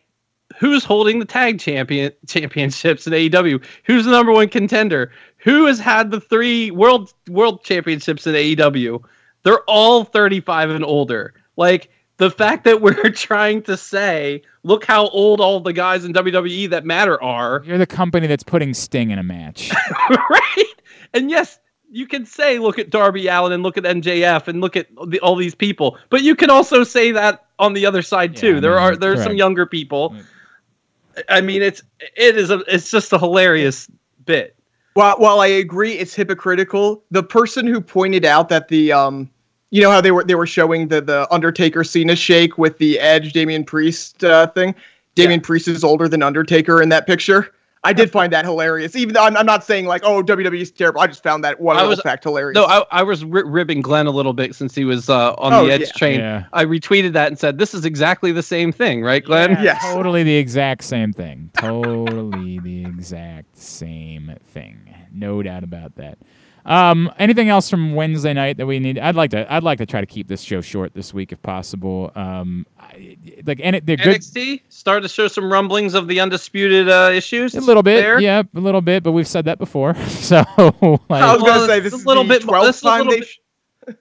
who's holding the tag champion championships in AEW? Who's the number one contender? Who has had the three world world championships in AEW? They're all 35 and older. Like the fact that we're trying to say, look how old all the guys in WWE that matter are, You're the company that's putting Sting in a match. right? And yes, you can say, look at Darby Allin and look at MJF and look at the, all these people, but you can also say that on the other side too. Yeah, I there mean, are there's some correct. younger people. Right. I mean, it's it is a it's just a hilarious bit. While while I agree it's hypocritical, the person who pointed out that the um you know how they were they were showing the the Undertaker Cena shake with the Edge Damian Priest uh, thing. Damian Priest is older than Undertaker in that picture. I did find that hilarious. Even though I'm, I'm not saying like oh WWE is terrible. I just found that one I little was- fact hilarious. No, I, I was ri ribbing Glenn a little bit since he was uh, on Oh, the Edge yeah. train. Yeah. I retweeted that and said, "This is exactly the same thing, right, Glenn?" Yeah, Yes. Totally the exact same thing. Totally the exact same thing. No doubt about that. Um, anything else from Wednesday night that we need? I'd like to. I'd like to try to keep this show short this week if possible. Um, I, like, and it, they're good. NXT started to show some rumblings of the undisputed uh, issues. A little bit, there. yeah, a little bit, but we've said that before. So, I was Well, gonna say this it's is a little the bit more- this 12th is a time little they. bit- sh-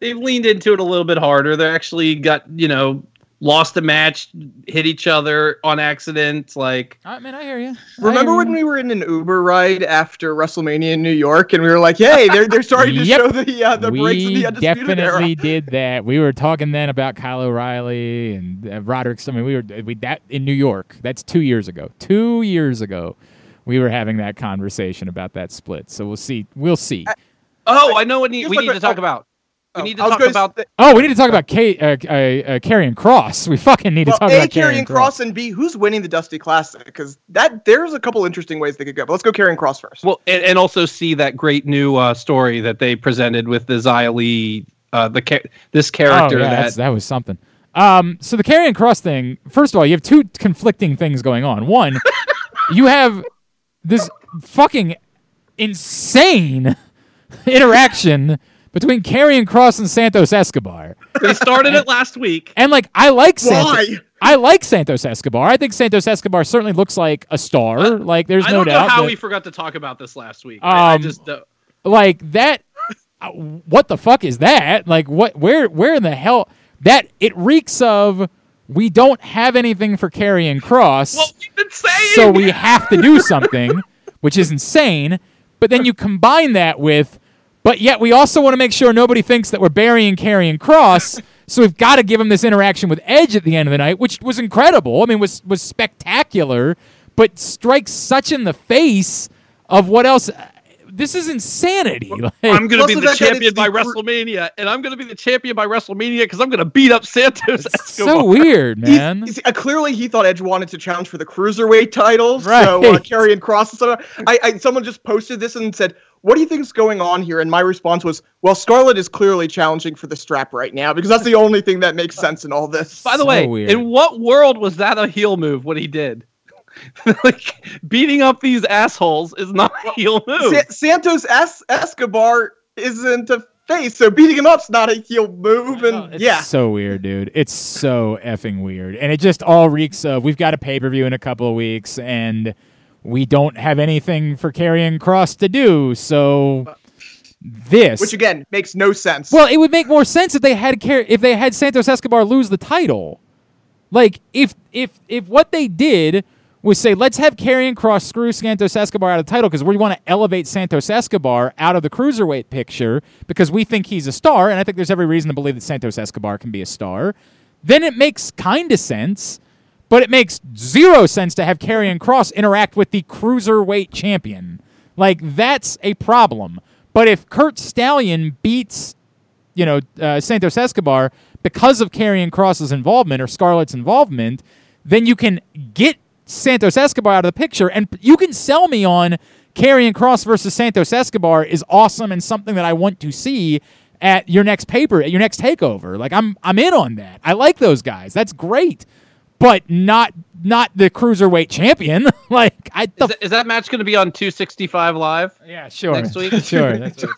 they've leaned into it a little bit harder. They actually got you know lost a match, hit each other on accident. Like I mean, I hear you. Remember when we were in an Uber ride after WrestleMania in New York, and we were like, "Hey, they're they're starting to show the uh, the breaks of we the undisputed definitely era." did that. We were talking then about Kyle O'Reilly and uh, Roderick. I mean, we were we that in New York. That's two years ago. Two years ago, we were having that conversation about that split. So we'll see. We'll see. oh, I know what need, we need to talk oh, about. We Oh, need to I talk about. say- Oh, we need to talk about Kate, uh, uh, uh, Karrion Cross. We fucking need to talk A, about Karrion Cross, and B, who's winning the Dusty Classic? Because that there's a couple interesting ways they could go. But let's go Karrion Cross first. Well, and, and also see that great new uh, story that they presented with the Xia Li, uh, the cha- this character oh, yeah, that that was something. Um, so the Karrion Cross thing. First of all, you have two conflicting things going on. One, you have this fucking insane interaction between Karrion Cross and Santos Escobar. they started it last week. And like I like Santos. Why? I like Santos Escobar. I think Santos Escobar certainly looks like a star. like there's no doubt. I don't know how that- we forgot to talk about this last week. I, I Um, just don't. like that uh, what the fuck is that like what where where in the hell that it reeks of we don't have anything for Karrion Cross Well, we've been saying. so we have to do something which is insane but then you combine that with but yet we also want to make sure nobody thinks that we're burying Karrion Cross so we've got to give him this interaction with Edge at the end of the night which was incredible. I mean was was spectacular but strikes such in the face of what else this is insanity. Like- I'm going to be the that- that champion by WrestleMania, and I'm going to be the champion by WrestleMania because I'm going to beat up Santos Escobar. so weird, man. he's- uh, clearly, he thought Edge wanted to challenge for the cruiserweight titles. Right. So uh, Karrion Cross and stuff. I, I someone just posted this and said, "What do you think is going on here?" And my response was, "Well, Scarlett is clearly challenging for the strap right now because that's the only thing that makes sense in all this." By the So way, weird. in what world was that a heel move? What he did, like beating up these assholes, is not a heel move. Sa- Santos es- Escobar isn't a face, so beating him up's not a heel move. And It's yeah, so weird, dude. It's so effing weird, and it just all reeks of we've got a pay per view in a couple of weeks, and we don't have anything for Karrion Cross to do, so this. Which again makes no sense. well, it would make more sense if they had Car- if they had Santos Escobar lose the title. Like if if if what they did was say, let's have Karrion Cross screw Santos Escobar out of the title because we want to elevate Santos Escobar out of the cruiserweight picture because we think he's a star, and I think there's every reason to believe that Santos Escobar can be a star. Then it makes kind of sense, but it makes zero sense to have Karrion Cross interact with the cruiserweight champion. Like that's a problem. But if Curt Stallion beats you know, uh, Santos Escobar because of Karrion Cross's involvement or Scarlett's involvement, then you can get Santos Escobar out of the picture and you can sell me on Karrion Cross versus Santos Escobar is awesome and something that I want to see at your next paper, at your next takeover. Like I'm I'm in on that. I like those guys. That's great. But not not the cruiserweight champion. like I the Is that, is that match going to be on 265 live? yeah, sure. next week? sure. That's what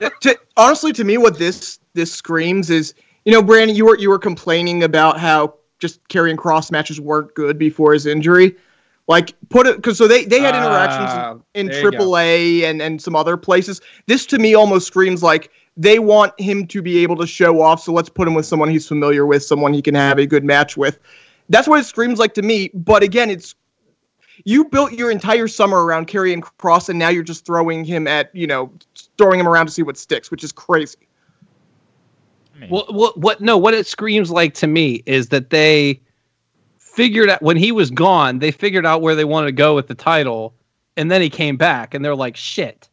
it's be. to, honestly, to me, what this this screams is, you know, Brandon, you were you were complaining about how just Karrion Cross matches weren't good before his injury. Like put it because so they they had interactions Ah, in go. AAA and and some other places. This to me almost screams like they want him to be able to show off. So let's put him with someone he's familiar with, someone he can have a good match with. That's what it screams like to me. But again, it's you built your entire summer around Karrion Cross, and now you're just throwing him at you know throwing him around to see what sticks, which is crazy. Well, what, what? No, what it screams like to me is that they figured out when he was gone. They figured out where they wanted to go with the title, and then he came back, and they're like, "Shit!"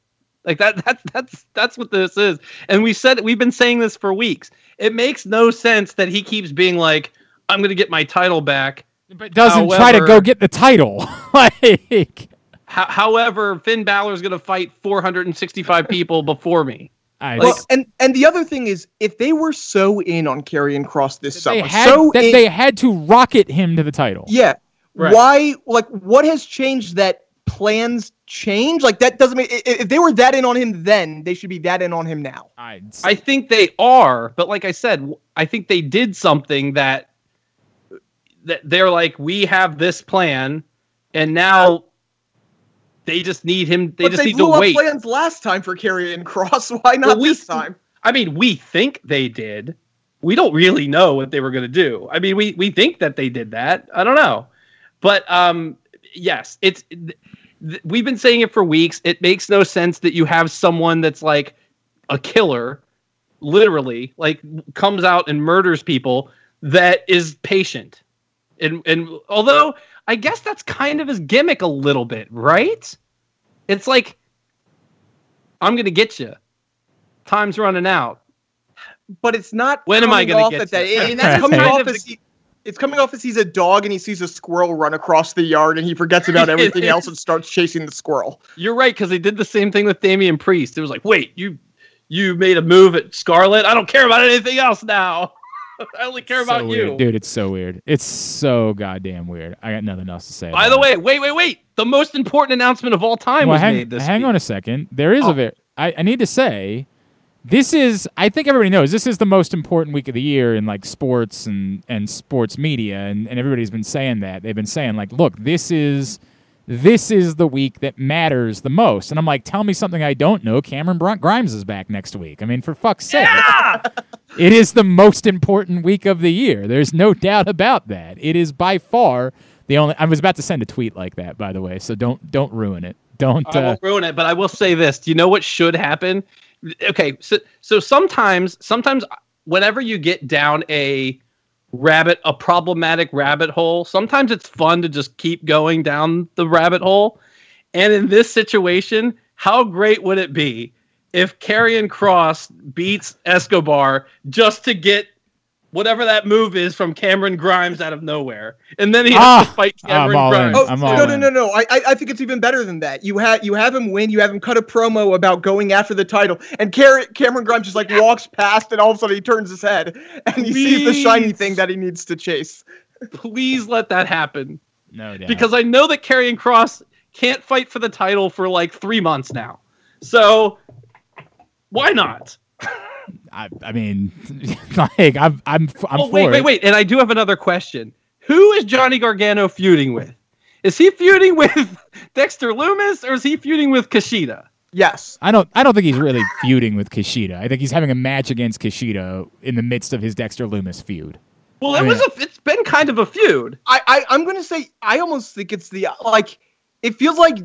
Like that. That's that's that's what this is. And we said we've been saying this for weeks. It makes no sense that he keeps being like, "I'm going to get my title back." But doesn't try to go get the title. like Ho- however, Finn Balor is going to fight 465 people before me. I, Well, and and the other thing is, if they were so in on Karrion Cross this they summer, had so that in, they had to rocket him to the title. yeah, Right. why? Like, what has changed that plans change? Like, that doesn't mean i- i- If they were that in on him then, they should be that in on him now. I, I think they are, but like I said, I think they did something that that they're like, we have this plan, and now they just need him. They but just they need to blew up wait. plans last time for Karrion Cross. Why not Well, we- this time? I mean, we think they did. We don't really know what they were going to do. I mean, we we think that they did that. I don't know, but um, yes, it's. th- th- We've been saying it for weeks. It makes no sense that you have someone that's like a killer, literally, like comes out and murders people that is patient, and and although I guess that's kind of his gimmick a little bit, right? It's like I'm gonna get you. Time's running out. But it's not. When am I gonna off get at that? to it? And that's coming off of as he, it's coming off as he's a dog and he sees a squirrel run across the yard and he forgets about everything else and starts chasing the squirrel. You're right because they did the same thing with Damian Priest. It was like, wait, you you made a move at Scarlett. I don't care about anything else now. I only care about you. dude. It's so weird. It's so goddamn weird. I got nothing else to say. By the it. way, wait, wait, wait. The most important announcement of all time well, was hang, made this hang week. on a second. There is Oh. a very. I, I need to say, this is. I think everybody knows this is the most important week of the year in like sports and and sports media, and and everybody's been saying that. They've been saying like, look, this is. This is the week that matters the most. And I'm like, tell me something I don't know. Cameron Br- Grimes is back next week. I mean, for fuck's sake. It is the most important week of the year. There's no doubt about that. It is by far the only. I was about to send a tweet like that, by the way. So don't don't ruin it. Don't. I Uh, won't ruin it, but I will say this. Do you know what should happen? Okay, so so sometimes sometimes whenever you get down a rabbit a problematic rabbit hole, sometimes it's fun to just keep going down the rabbit hole. And in this situation, how great would it be if Karrion Cross beats Escobar just to get whatever that move is from Cameron Grimes out of nowhere, and then he has Ah, to fight I'm Cameron. Grimes. Oh I'm no no no no! I I I think it's even better than that. You have you have him win. You have him cut a promo about going after the title, and Car- Cameron Grimes just like walks past, and all of a sudden he turns his head and he sees the shiny thing that he needs to chase. Please let that happen. no doubt. because I know that Karrion Cross can't fight for the title for like three months now. So why not? I, I mean, like I'm I'm I'm oh for wait, wait, wait! And I do have another question. Who is Johnny Gargano feuding with? Is he feuding with Dexter Lumis or is he feuding with Kushida? Yes. I don't. I don't think he's really feuding with Kushida. I think he's having a match against Kushida in the midst of his Dexter Lumis feud. Well, I it mean- was a, it's been kind of a feud. I, I I'm gonna say I almost think it's the like it feels like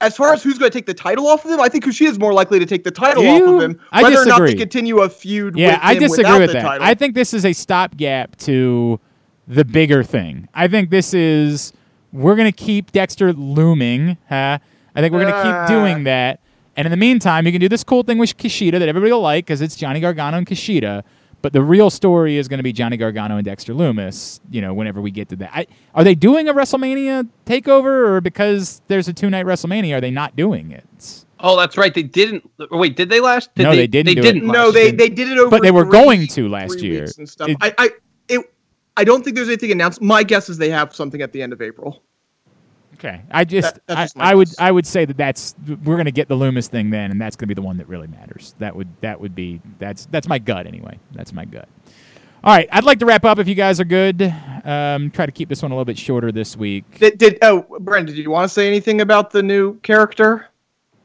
as far as who's going to take the title off of him, I think Kushida is more likely to take the title Do off of him, I whether or not disagree. to continue a feud. Yeah, with I him disagree with that. Title. I think this is a stopgap to the bigger thing. I think this is we're gonna keep Dexter looming. Huh? I think we're gonna Ah. keep doing that. And in the meantime, you can do this cool thing with Kushida that everybody will like because it's Johnny Gargano and Kushida. But the real story is going to be Johnny Gargano and Dexter Lumis. You know, whenever we get to that, I, are they doing a WrestleMania takeover, or because there's a two night Wrestlemania, are they not doing it? Oh, that's right. They didn't. Wait, did they last? Did No, they didn't They do didn't. no, last they year. they did it over. But they were three- going to last year. and stuff. It- I I it, I don't think there's anything announced. My guess is they have something at the end of April. Okay, I just, That- I, I would. I would say that that's we're gonna get the Lumis thing then, and that's gonna be the one that really matters. That would, that would be that's that's my gut anyway. That's my gut. All right, I'd like to wrap up if you guys are good. Um, try to keep this one a little bit shorter this week. Did, did oh Brent, did you want to say anything about the new character?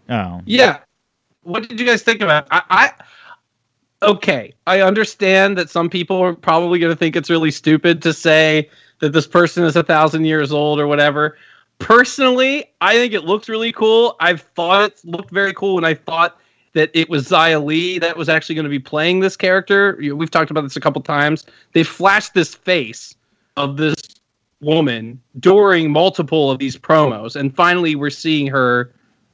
Oh, Yeah. What did you guys think about? It? I, I okay. I understand that some people are probably going to think it's really stupid to say that this person is a thousand years old or whatever. Personally, I think it looks really cool. I've thought it looked very cool, and I thought that it was Xia Li that was actually going to be playing this character. We've talked about this a couple times. They flashed this face of this woman during multiple of these promos, and finally we're seeing her.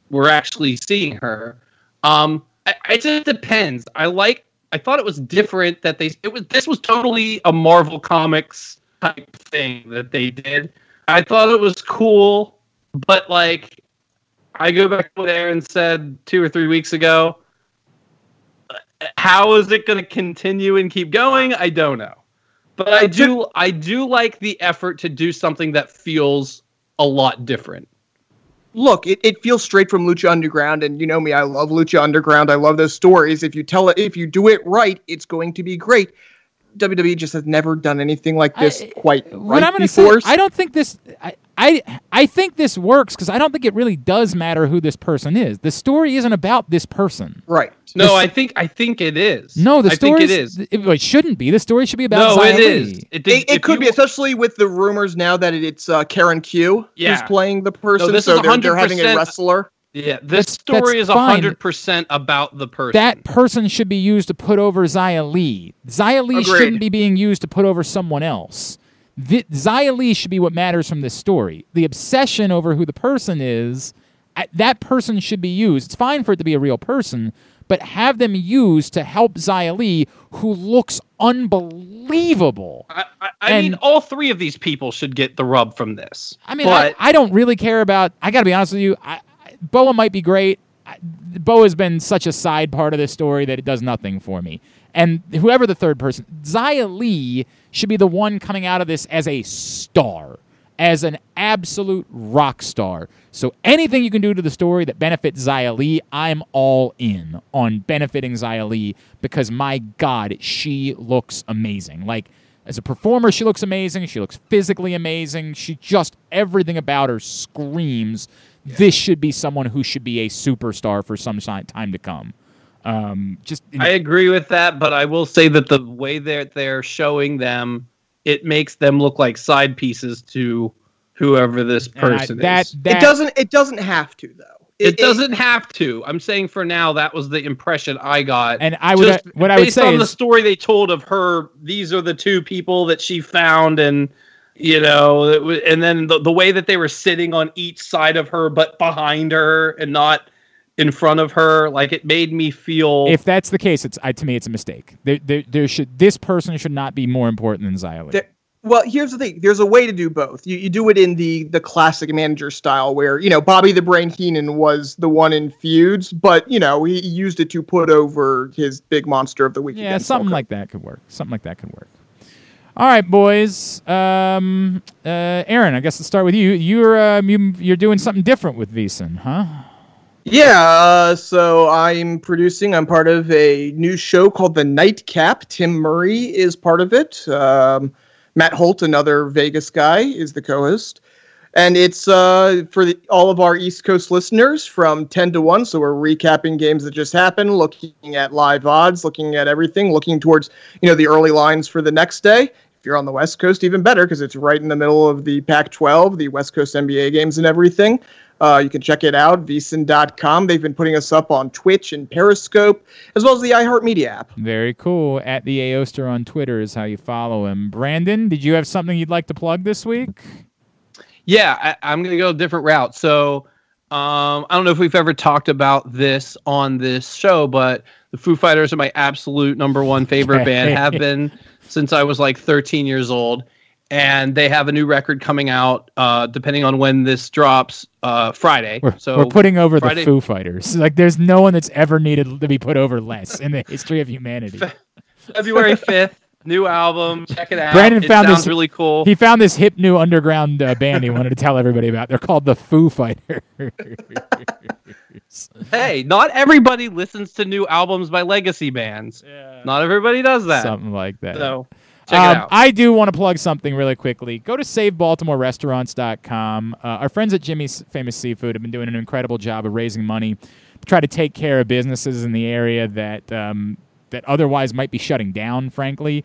We're actually seeing her. Um, I, it just depends. I like. I thought it was different that they. It was. This was totally a Marvel Comics type thing that they did. I thought it was cool, but like, I go back to what Aaron said two or three weeks ago. How is it going to continue and keep going? I don't know, but I do. I do like the effort to do something that feels a lot different. Look, it, it feels straight from Lucha Underground, and you know me, I love Lucha Underground. I love those stories. If you tell it, if you do it right, it's going to be great. WWE just has never done anything like this I- quite right I'm gonna say, before. I don't think this. I, I, I think this works because I don't think it really does matter who this person is. The story isn't about this person. right. No, The- I think I think it is. No, the I story think it is. It, it shouldn't be. The story should be about. No, Xia it Li. is. It, did, It, it could you- be, especially with the rumors now that it's uh, Karen Q Yeah. who's playing the person. this so is they're, they're having a wrestler. Yeah, this story that's is hundred percent about the person. That person should be used to put over Xia Li. Xia Li Agreed. shouldn't be being used to put over someone else. The, Xia Li should be what matters from this story. The obsession over who the person is, uh, that person should be used. It's fine for it to be a real person, but have them used to help Xia Li, who looks unbelievable. I, I, I mean, and- all three of these people should get the rub from this. I mean, I, but I don't really care about. I got to be honest with you. I, I, Boa might be great. I, Boa's been such a side part of this story that it does nothing for me. And whoever the third person, Xia Li should be the one coming out of this as a star, as an absolute rock star. So anything you can do to the story that benefits Xia Li, I'm all in on benefiting Xia Li because my God, she looks amazing. Like as a performer, she looks amazing. She looks physically amazing. She just everything about her screams. This should be someone who should be a superstar for some si- time to come. Um, just I agree with that. But I will say that the way that they're showing them, it makes them look like side pieces to whoever this and I- person that is. that it doesn't. It doesn't have to though. It, doesn't have to. I'm saying for now that was the impression I got. And I would Just what I would based say on the story they told of her. These are the two people that she found, and you know, it and then the, the way that they were sitting on each side of her, but behind her and not in front of her, like it made me feel. if that's the case, it's I, to me it's a mistake. There, there, there should this person should not be more important than Xia There- Well, here's the thing. There's a way to do both. You, you do it in the the classic manager style, where you know Bobby the Brain Heenan was the one in feuds, but you know he used it to put over his big monster of the week. Yeah, something Hulk like that could work. Something like that could work. All right, boys. Um, uh, Aaron, I guess let's start with you. You're uh, you, you're doing something different with VSiN, huh? Yeah, uh, so I'm producing. I'm part of a new show called The Nightcap. Tim Murray is part of it. Um, Matt Holt, another Vegas guy, is the co-host. And it's uh, for the, all of our East Coast listeners from 10 to 1. So we're recapping games that just happened, looking at live odds, looking at everything, looking towards, you know, the early lines for the next day. If you're on the West Coast, even better because it's right in the middle of the Pac 12, the West Coast NBA games and everything. Uh, you can check it out, vsin.com. They've been putting us up on Twitch and Periscope, as well as the iHeartMedia app. Very cool. At the Aoster on Twitter is how you follow him. Brandon, did you have something you'd like to plug this week? Yeah, I, I'm going to go a different route. So um, I don't know if we've ever talked about this on this show, but the Foo Fighters are my absolute number one favorite band, have been since I was like 13 years old. And they have a new record coming out, uh, depending on when this drops, uh, Friday. We're, so we're putting over Friday- the Foo Fighters. Like, there's no one that's ever needed to be put over less in the history of humanity. February 5th, new album. Check it out. Brandon it found sounds this- really cool. He found this hip new underground uh, band he wanted to tell everybody about. They're called the Foo Fighters. hey, not everybody listens to new albums by legacy bands. Not everybody does that. Something like that. So Um. I do want to plug something really quickly. Go to SaveBaltimoreRestaurants.com. Uh, our friends at Jimmy's Famous Seafood have been doing an incredible job of raising money to try to take care of businesses in the area that um, that otherwise might be shutting down, frankly.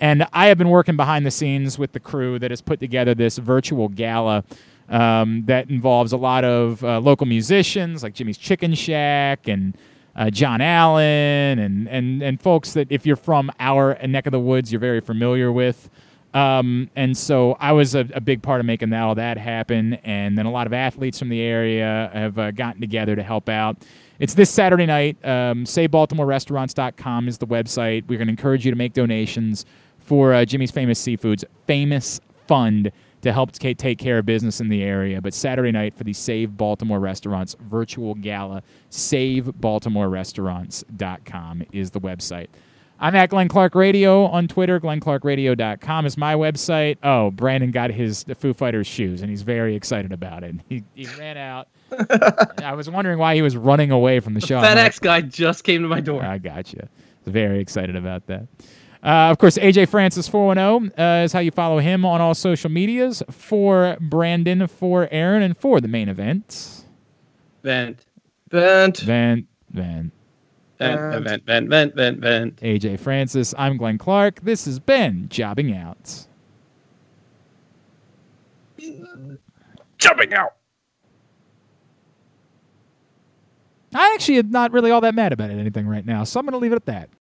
And I have been working behind the scenes with the crew that has put together this virtual gala um, that involves a lot of uh, local musicians like Jimmy's Chicken Shack and uh, John Allen and, and, and folks that if you're from our neck of the woods, you're very familiar with. Um, and so I was a, a big part of making that, all that happen. And then a lot of athletes from the area have uh, gotten together to help out. It's this Saturday night. Um, SaveBaltimoreRestaurants.com is the website. We're going to encourage you to make donations for uh, Jimmy's Famous Seafood's famous fund to help ta- take care of business in the area. But Saturday night for the Save Baltimore Restaurants virtual gala, SaveBaltimoreRestaurants.com is the website. I'm at Glenn Clark Radio on Twitter. GlennClarkRadio.com is my website. Oh, Brandon got his Foo Fighters shoes, and he's very excited about it. He, he ran out. I was wondering why he was running away from the show. I'm like, FedEx guy just came to my door. I gotcha. Very excited about that. Uh, of course, AJ Francis 410 uh, is how you follow him on all social medias. For Brandon, for Aaron, and for the main event. Vent, Vent. Vent, vent. vent, vent, vent, vent, vent, vent. AJ Francis. I'm Glenn Clark. This has been Jobbing Out. Jumping out. I actually am not really all that mad about it anything right now, so I'm going to leave it at that.